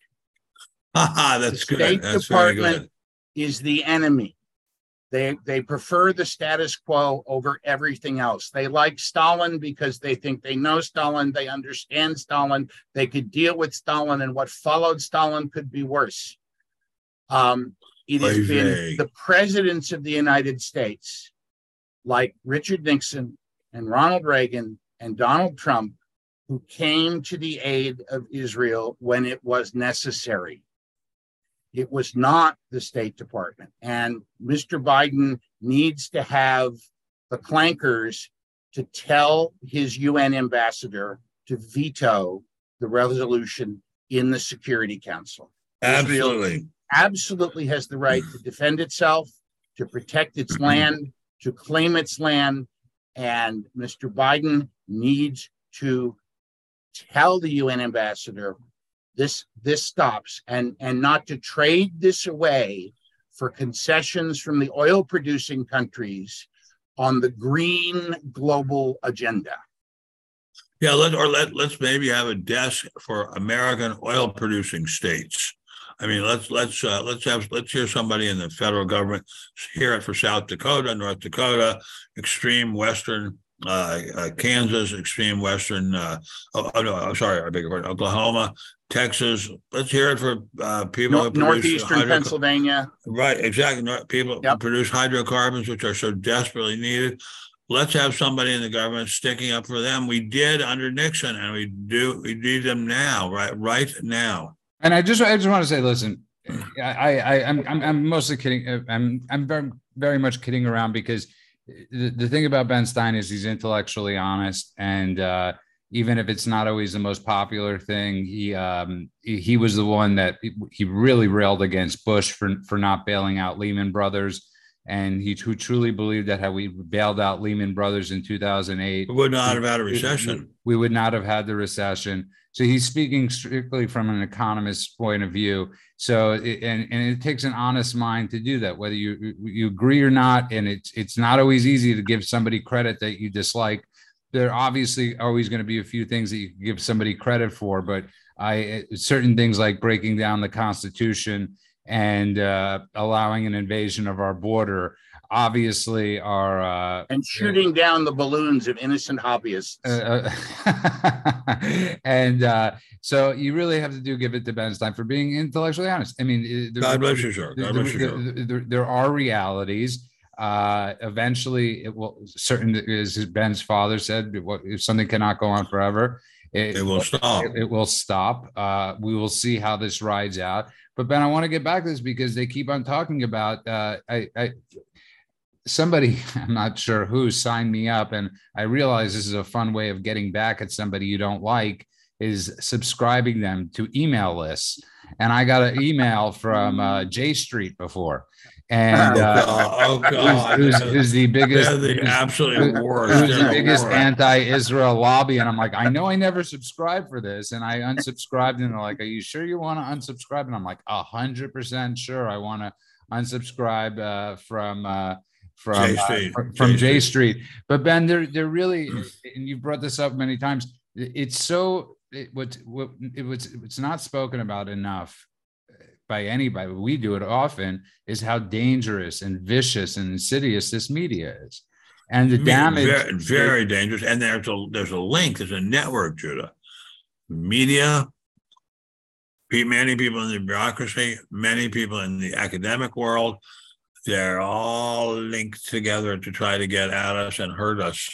Haha, <laughs> that's The good. State That's Department good. is the enemy. They they prefer the status quo over everything else. They like Stalin because they think they know Stalin, they understand Stalin, they could deal with Stalin, and what followed Stalin could be worse. Um, it has been the presidents of the United States, like Richard Nixon and Ronald Reagan and Donald Trump, who came to the aid of Israel when it was necessary. It was not the State Department. And Mr. Biden needs to have the clankers to tell his UN ambassador to veto the resolution in the Security Council. Israel Absolutely. absolutely has the right to defend itself, to protect its <clears throat> land, to claim its land. And Mr. Biden needs to tell the UN ambassador this this stops and and not to trade this away for concessions from the oil producing countries on the green global agenda. Yeah, let or let let's maybe have a desk for American oil producing states. I mean, let's let's uh, let's have let's hear somebody in the federal government hear it for South Dakota, North Dakota, extreme western uh, uh, Kansas, extreme western. Uh, oh, oh, no, I'm sorry, I beg your pardon. Oklahoma, Texas. Let's hear it for uh, people produce Northeastern hydro- Pennsylvania. Right, exactly. Nor- People Yep. produce hydrocarbons, which are so desperately needed. Let's have somebody in the government sticking up for them. We did under Nixon, and we do. We need them now, right? Right now. And I just I just want to say, listen, <clears throat> I I I'm I'm, I'm mostly kidding. I'm I'm very very much kidding around because the, the thing about Ben Stein is he's intellectually honest, and uh, even if it's not always the most popular thing, he um he, was the one that he really railed against Bush for for not bailing out Lehman Brothers. And he who truly believed that had we bailed out Lehman Brothers in 2008, We would not have had a we- recession. We, would not have had the recession. So he's speaking strictly from an economist's point of view. So and and it takes an honest mind to do that, whether you you agree or not. And it's it's not always easy to give somebody credit that you dislike. There are obviously always going to be a few things that you give somebody credit for, but I certain things like breaking down the Constitution and uh, allowing an invasion of our border. Obviously are uh, and shooting down the balloons of innocent hobbyists. Uh, uh <laughs> and uh, so you really have to do give it to Ben Stein for being intellectually honest. I mean, there, God bless you, sir. God bless you, sir. There, there, are realities. Uh, eventually, it will. Certain as Ben's father said, if something cannot go on forever, it, it will stop. It, it will stop. Uh, we will see how this rides out. But Ben, I want to get back to this because they keep on talking about. Uh, I, I somebody <laughs> i'm not sure who signed me up and i realize this is a fun way of getting back at somebody you don't like is subscribing them to email lists. And i got an email from uh, j street before. <laughs> And oh, uh, oh god, who's, who's, who's, the biggest They're the absolute worst. who's the biggest anti-israel lobby? And i'm like i know i never subscribed for this. And i unsubscribed and they're like are you sure you want to unsubscribe? And i'm like a hundred percent sure i want to unsubscribe uh, from uh, from J Street. Uh, from J, J Street. Street. But Ben, they're they're really, and you've brought this up many times. It's so it, what what it was it's not spoken about enough by anybody. We do it often. Is how dangerous and vicious and insidious this media is, and the damage. Very, very dangerous. And there's a there's a link. There's a network, Judah. Media. Many people in the bureaucracy, many people in the academic world, they're all linked together to try to get at us and hurt us.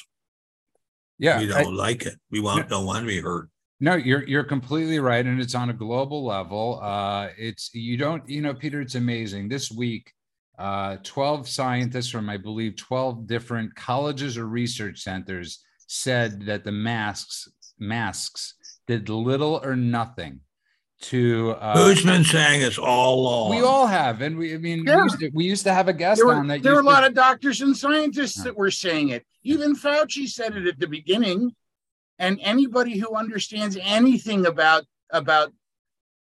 Yeah, we don't I, like it. We want don't want to be hurt. No, you're you're completely right, and it's on a global level. Uh, it's you don't you know, Peter. It's amazing. This week, uh, twelve scientists from I believe twelve different colleges or research centers said that the masks masks did little or nothing to uh, who's been saying it's all along. We all have, and we I mean yeah. we, used to, we, used to, have a guest there were, on that. There were a lot of doctors and scientists that were saying it. Even Fauci said it at the beginning, and anybody who understands anything about about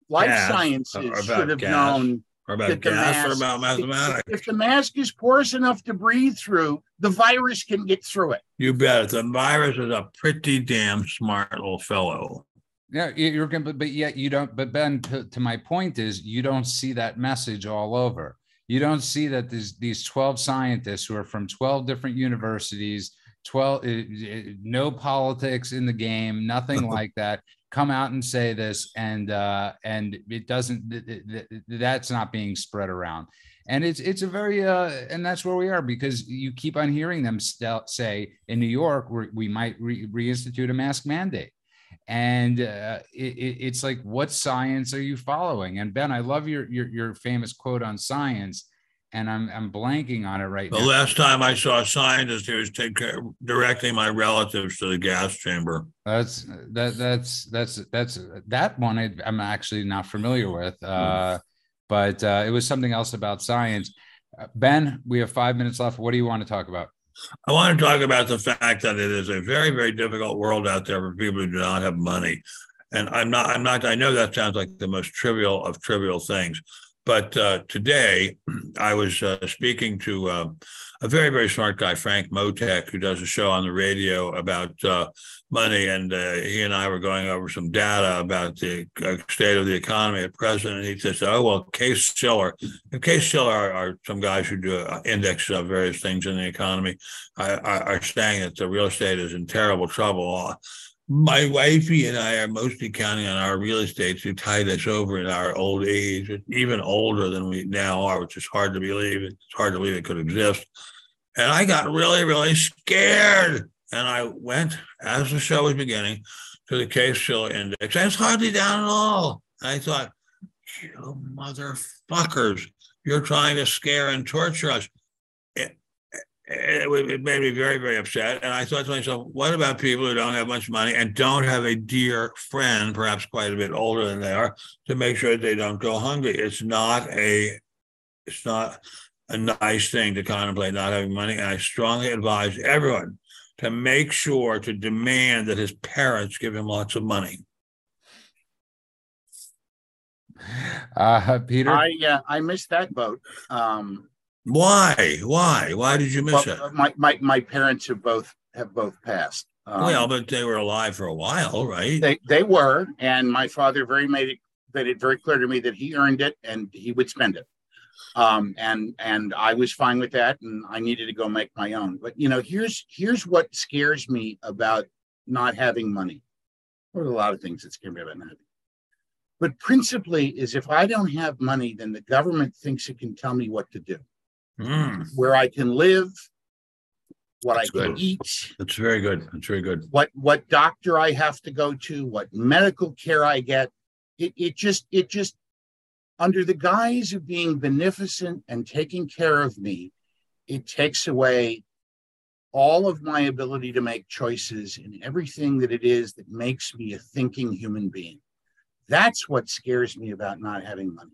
life gas, sciences should have gas, known. Or about gas mask, or about mathematics. If, if the mask is porous enough to breathe through, the virus can get through it. You bet. The virus is a pretty damn smart little fellow. Yeah, you're going, but, but yet you don't. But Ben, to, to, my point is, you don't see that message all over. You don't see that these these twelve scientists who are from twelve different universities, twelve, uh, uh, no politics in the game, nothing <laughs> like that, come out and say this, and uh, and it doesn't. That's not being spread around, and it's it's a very uh, and that's where we are because you keep on hearing them st- say in New York we might re- reinstitute a mask mandate and uh, it, it's like what science are you following? And ben i love your your, your famous quote on science and i'm i'm blanking on it right the now. The last time i saw a scientist he was take care, directing my relatives to the gas chamber. That's that that's that's that's that one I, am actually not familiar with uh, but uh, it was something else about science. Uh, ben we have five minutes left. What do you want to talk about I want to talk about the fact that it is a very, very difficult world out there for people who do not have money. And I'm not, I'm not, I know that sounds like the most trivial of trivial things. But uh, today I was uh, speaking to uh, a very, very smart guy, Frank Mottek, who does a show on the radio about uh, money. And uh, he and I were going over some data about the uh, state of the economy at present. And he said, oh, well, Case Shiller, and Case Shiller are, are, some guys who do indexes of various things in the economy, are, are saying that the real estate is in terrible trouble. My wifey and I are mostly counting on our real estate to tide us over in our old age, even older than we now are, which is hard to believe. It's hard to believe it could exist. And I got really, really scared and I went as the show was beginning to the case Shiller index. And it's hardly down at all. I thought, you motherfuckers, you're trying to scare and torture us. It, it, it, made me very, very upset. And I thought to myself, what about people who don't have much money and don't have a dear friend, perhaps quite a bit older than they are, to make sure that they don't go hungry? It's not a, it's not a nice thing to contemplate not having money. And I strongly advise everyone to make sure to demand that his parents give him lots of money. Uh, Peter, I uh, I missed that boat. Um, Why? Why? Why did you miss well, it? My, my my parents have both have both passed. Um, well, but they were alive for a while, right? They they were, and my father very made it made it very clear to me that he earned it and he would spend it. Um, and and I was fine with that, and I needed to go make my own. But you know, here's here's what scares me about not having money. There's a lot of things that scare me about not having. But principally is if I don't have money, then the government thinks it can tell me what to do, Mm, where I can live, what That's I can eat, that's very good. That's very good. what what doctor I have to go to, what medical care I get. It it just it just under the guise of being beneficent and taking care of me, it takes away all of my ability to make choices in everything that it is that makes me a thinking human being. That's what scares me about not having money.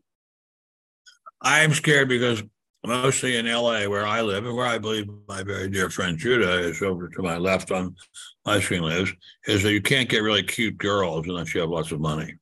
I'm scared because mostly in LA where I live and where I believe my very dear friend Judah is over to my left on my screen lives, is that you can't get really cute girls unless you have lots of money.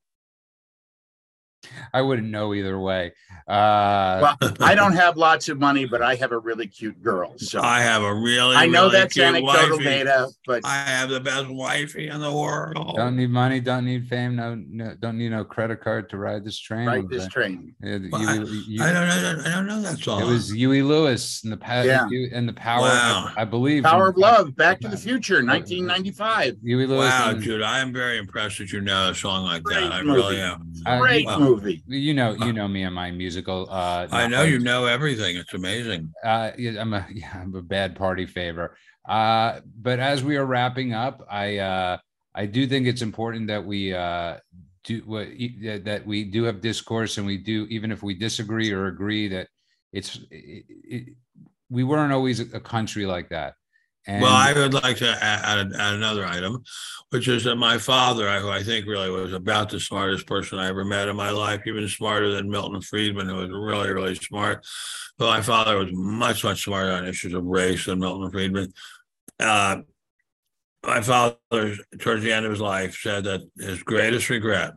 <laughs> I wouldn't know either way. Uh, Well, I don't have lots of money, but I have a really cute girl. So I have a really, I know really that's anecdotal wifey. data, but I have the best wifey in the world. don't need money, don't need fame, no, no, don't need no credit card to ride this train. ride this that? train. Yeah, the Well, I- you- I don't know. I don't know that song. It was Huey Lewis and the power Yeah. and the power. Wow. I, I believe Power of Love, Back to the Future, 1995. Huey Lewis. wow, and- Judah. I am very impressed that you know a song like Great that. I movie. really am. uh, Great wow. movie. You know, you know me and my musical. Uh, I know you know everything. It's amazing. uh i'm a <laughs> yeah, i'm a bad party favor uh but as we are wrapping up i uh i do think it's important that we uh do what that we do have discourse and we do even if we disagree or agree that it's it, it, we weren't always a country like that and well, I would like to add, add, another item, which is that my father, who I think really was about the smartest person I ever met in my life, even smarter than Milton Friedman, who was really, really smart. But my father was much, much smarter on issues of race than Milton Friedman. Uh, my father, towards the end of his life, said that his greatest regret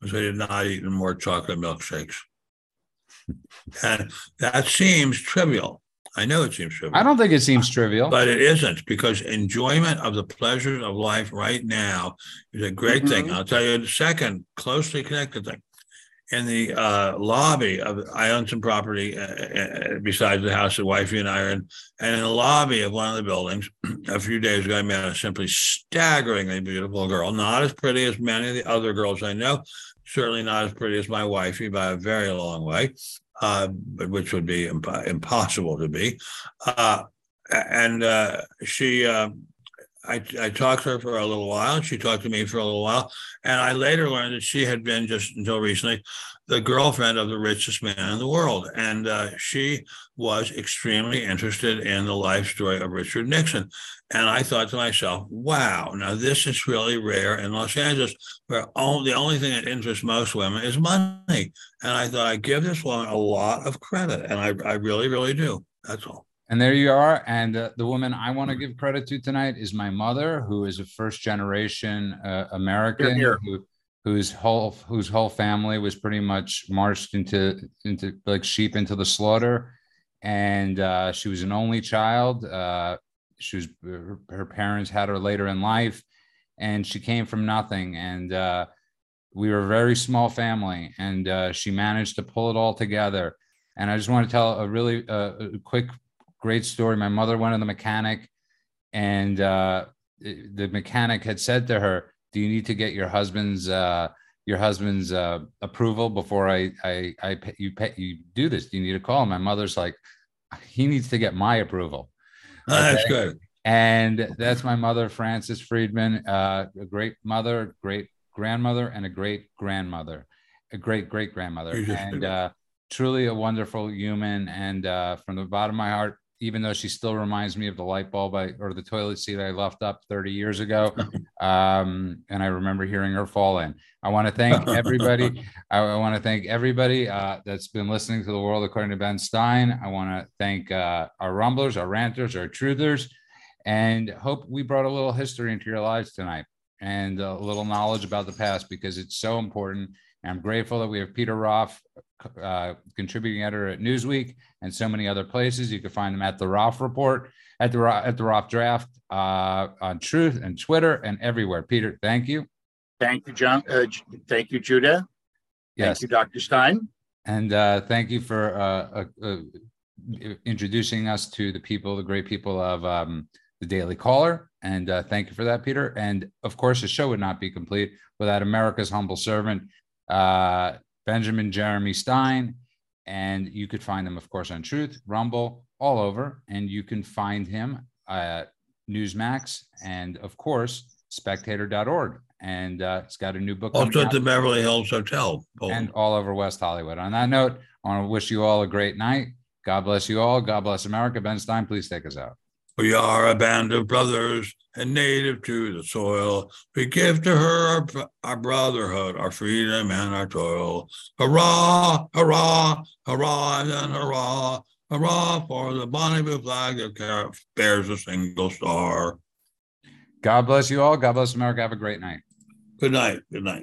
was he had not eaten more chocolate milkshakes. <laughs> And that seems trivial. I know it seems trivial. i don't think it seems trivial But it isn't because enjoyment of the pleasures of life right now is a great thing. Mhm. I'll tell you the second closely connected thing. In the uh, lobby of, I own some property uh, uh, besides the house that wifey and I are in. And in the lobby of one of the buildings, <clears throat> a few days ago, I met a simply staggeringly beautiful girl, not as pretty as many of the other girls I know, certainly not as pretty as my wifey by a very long way, uh, which would be imp- impossible to be. Uh, and uh, she, uh, I, I talked to her for a little while, she talked to me for a little while, and I later learned that she had been just until recently the girlfriend of the richest man in the world, and uh, she was extremely interested in the life story of Richard Nixon. And I thought to myself, "Wow, now this is really rare in Los Angeles, where all, the only thing that interests most women is money." And I thought I give this woman a lot of credit, and I, I really, really do. That's all. And there you are. And uh, the woman I want to give credit to tonight is my mother, who is a first generation uh, American, here. who whose whole whose whole family was pretty much marched into into like sheep into the slaughter. And uh, she was an only child. Uh, she was her, parents had her later in life, and she came from nothing. And uh, we were a very small family, and uh, she managed to pull it all together. And I just want to tell a really uh, a quick great story. My mother went to the mechanic, and uh, the mechanic had said to her, "Do you need to get your husband's uh, your husband's uh, approval before I I I pay, you pay you do this? Do you need to call?" My mother's like, "He needs to get my approval." That's good. And that's my mother, Frances Friedman, uh, a great mother, great grandmother, and a great grandmother, a great great grandmother, and uh, truly a wonderful human. And uh, from the bottom of my heart, even though she still reminds me of the light bulb I, or the toilet seat I left up 30 years ago, <laughs> um, and I remember hearing her fall in. I want to thank <laughs> everybody. I, I want to thank everybody uh, that's been listening to the world according to Ben Stein. I want to thank uh, our rumblers, our ranters, our truthers, and hope we brought a little history into your lives tonight and a little knowledge about the past because it's so important. And I'm grateful that we have Peter Roff, uh, contributing editor at Newsweek, and so many other places. You can find them at the Roff Report, at the at the Roff Draft, uh, on Truth and Twitter and everywhere. Peter, thank you. Thank you, John. Uh, thank you, Judah. Yes. Thank you, Dr. Stein. And uh, thank you for uh, uh, uh, introducing us to the people, the great people of um, the Daily Caller. And uh, thank you for that, Peter. And of course, the show would not be complete without America's humble servant, uh, Benjamin Jeremy Stein. And you could find him, of course, on Truth, Rumble, all over. And you can find him at Newsmax and, of course, spectator.org. And uh, it's got a new book. Also at the Beverly Hills Hotel. Oh, and all over West Hollywood. On that note, I want to wish you all a great night. God bless you all. God bless America. Ben Stein, please take us out. We are a band of brothers and native to the soil. We give to her our, our brotherhood, our freedom, and our toil. Hurrah, hurrah, hurrah, and then hurrah, hurrah for the bonny blue flag that bears a single star. God bless you all. God bless America. Have a great night. Good night. Good night.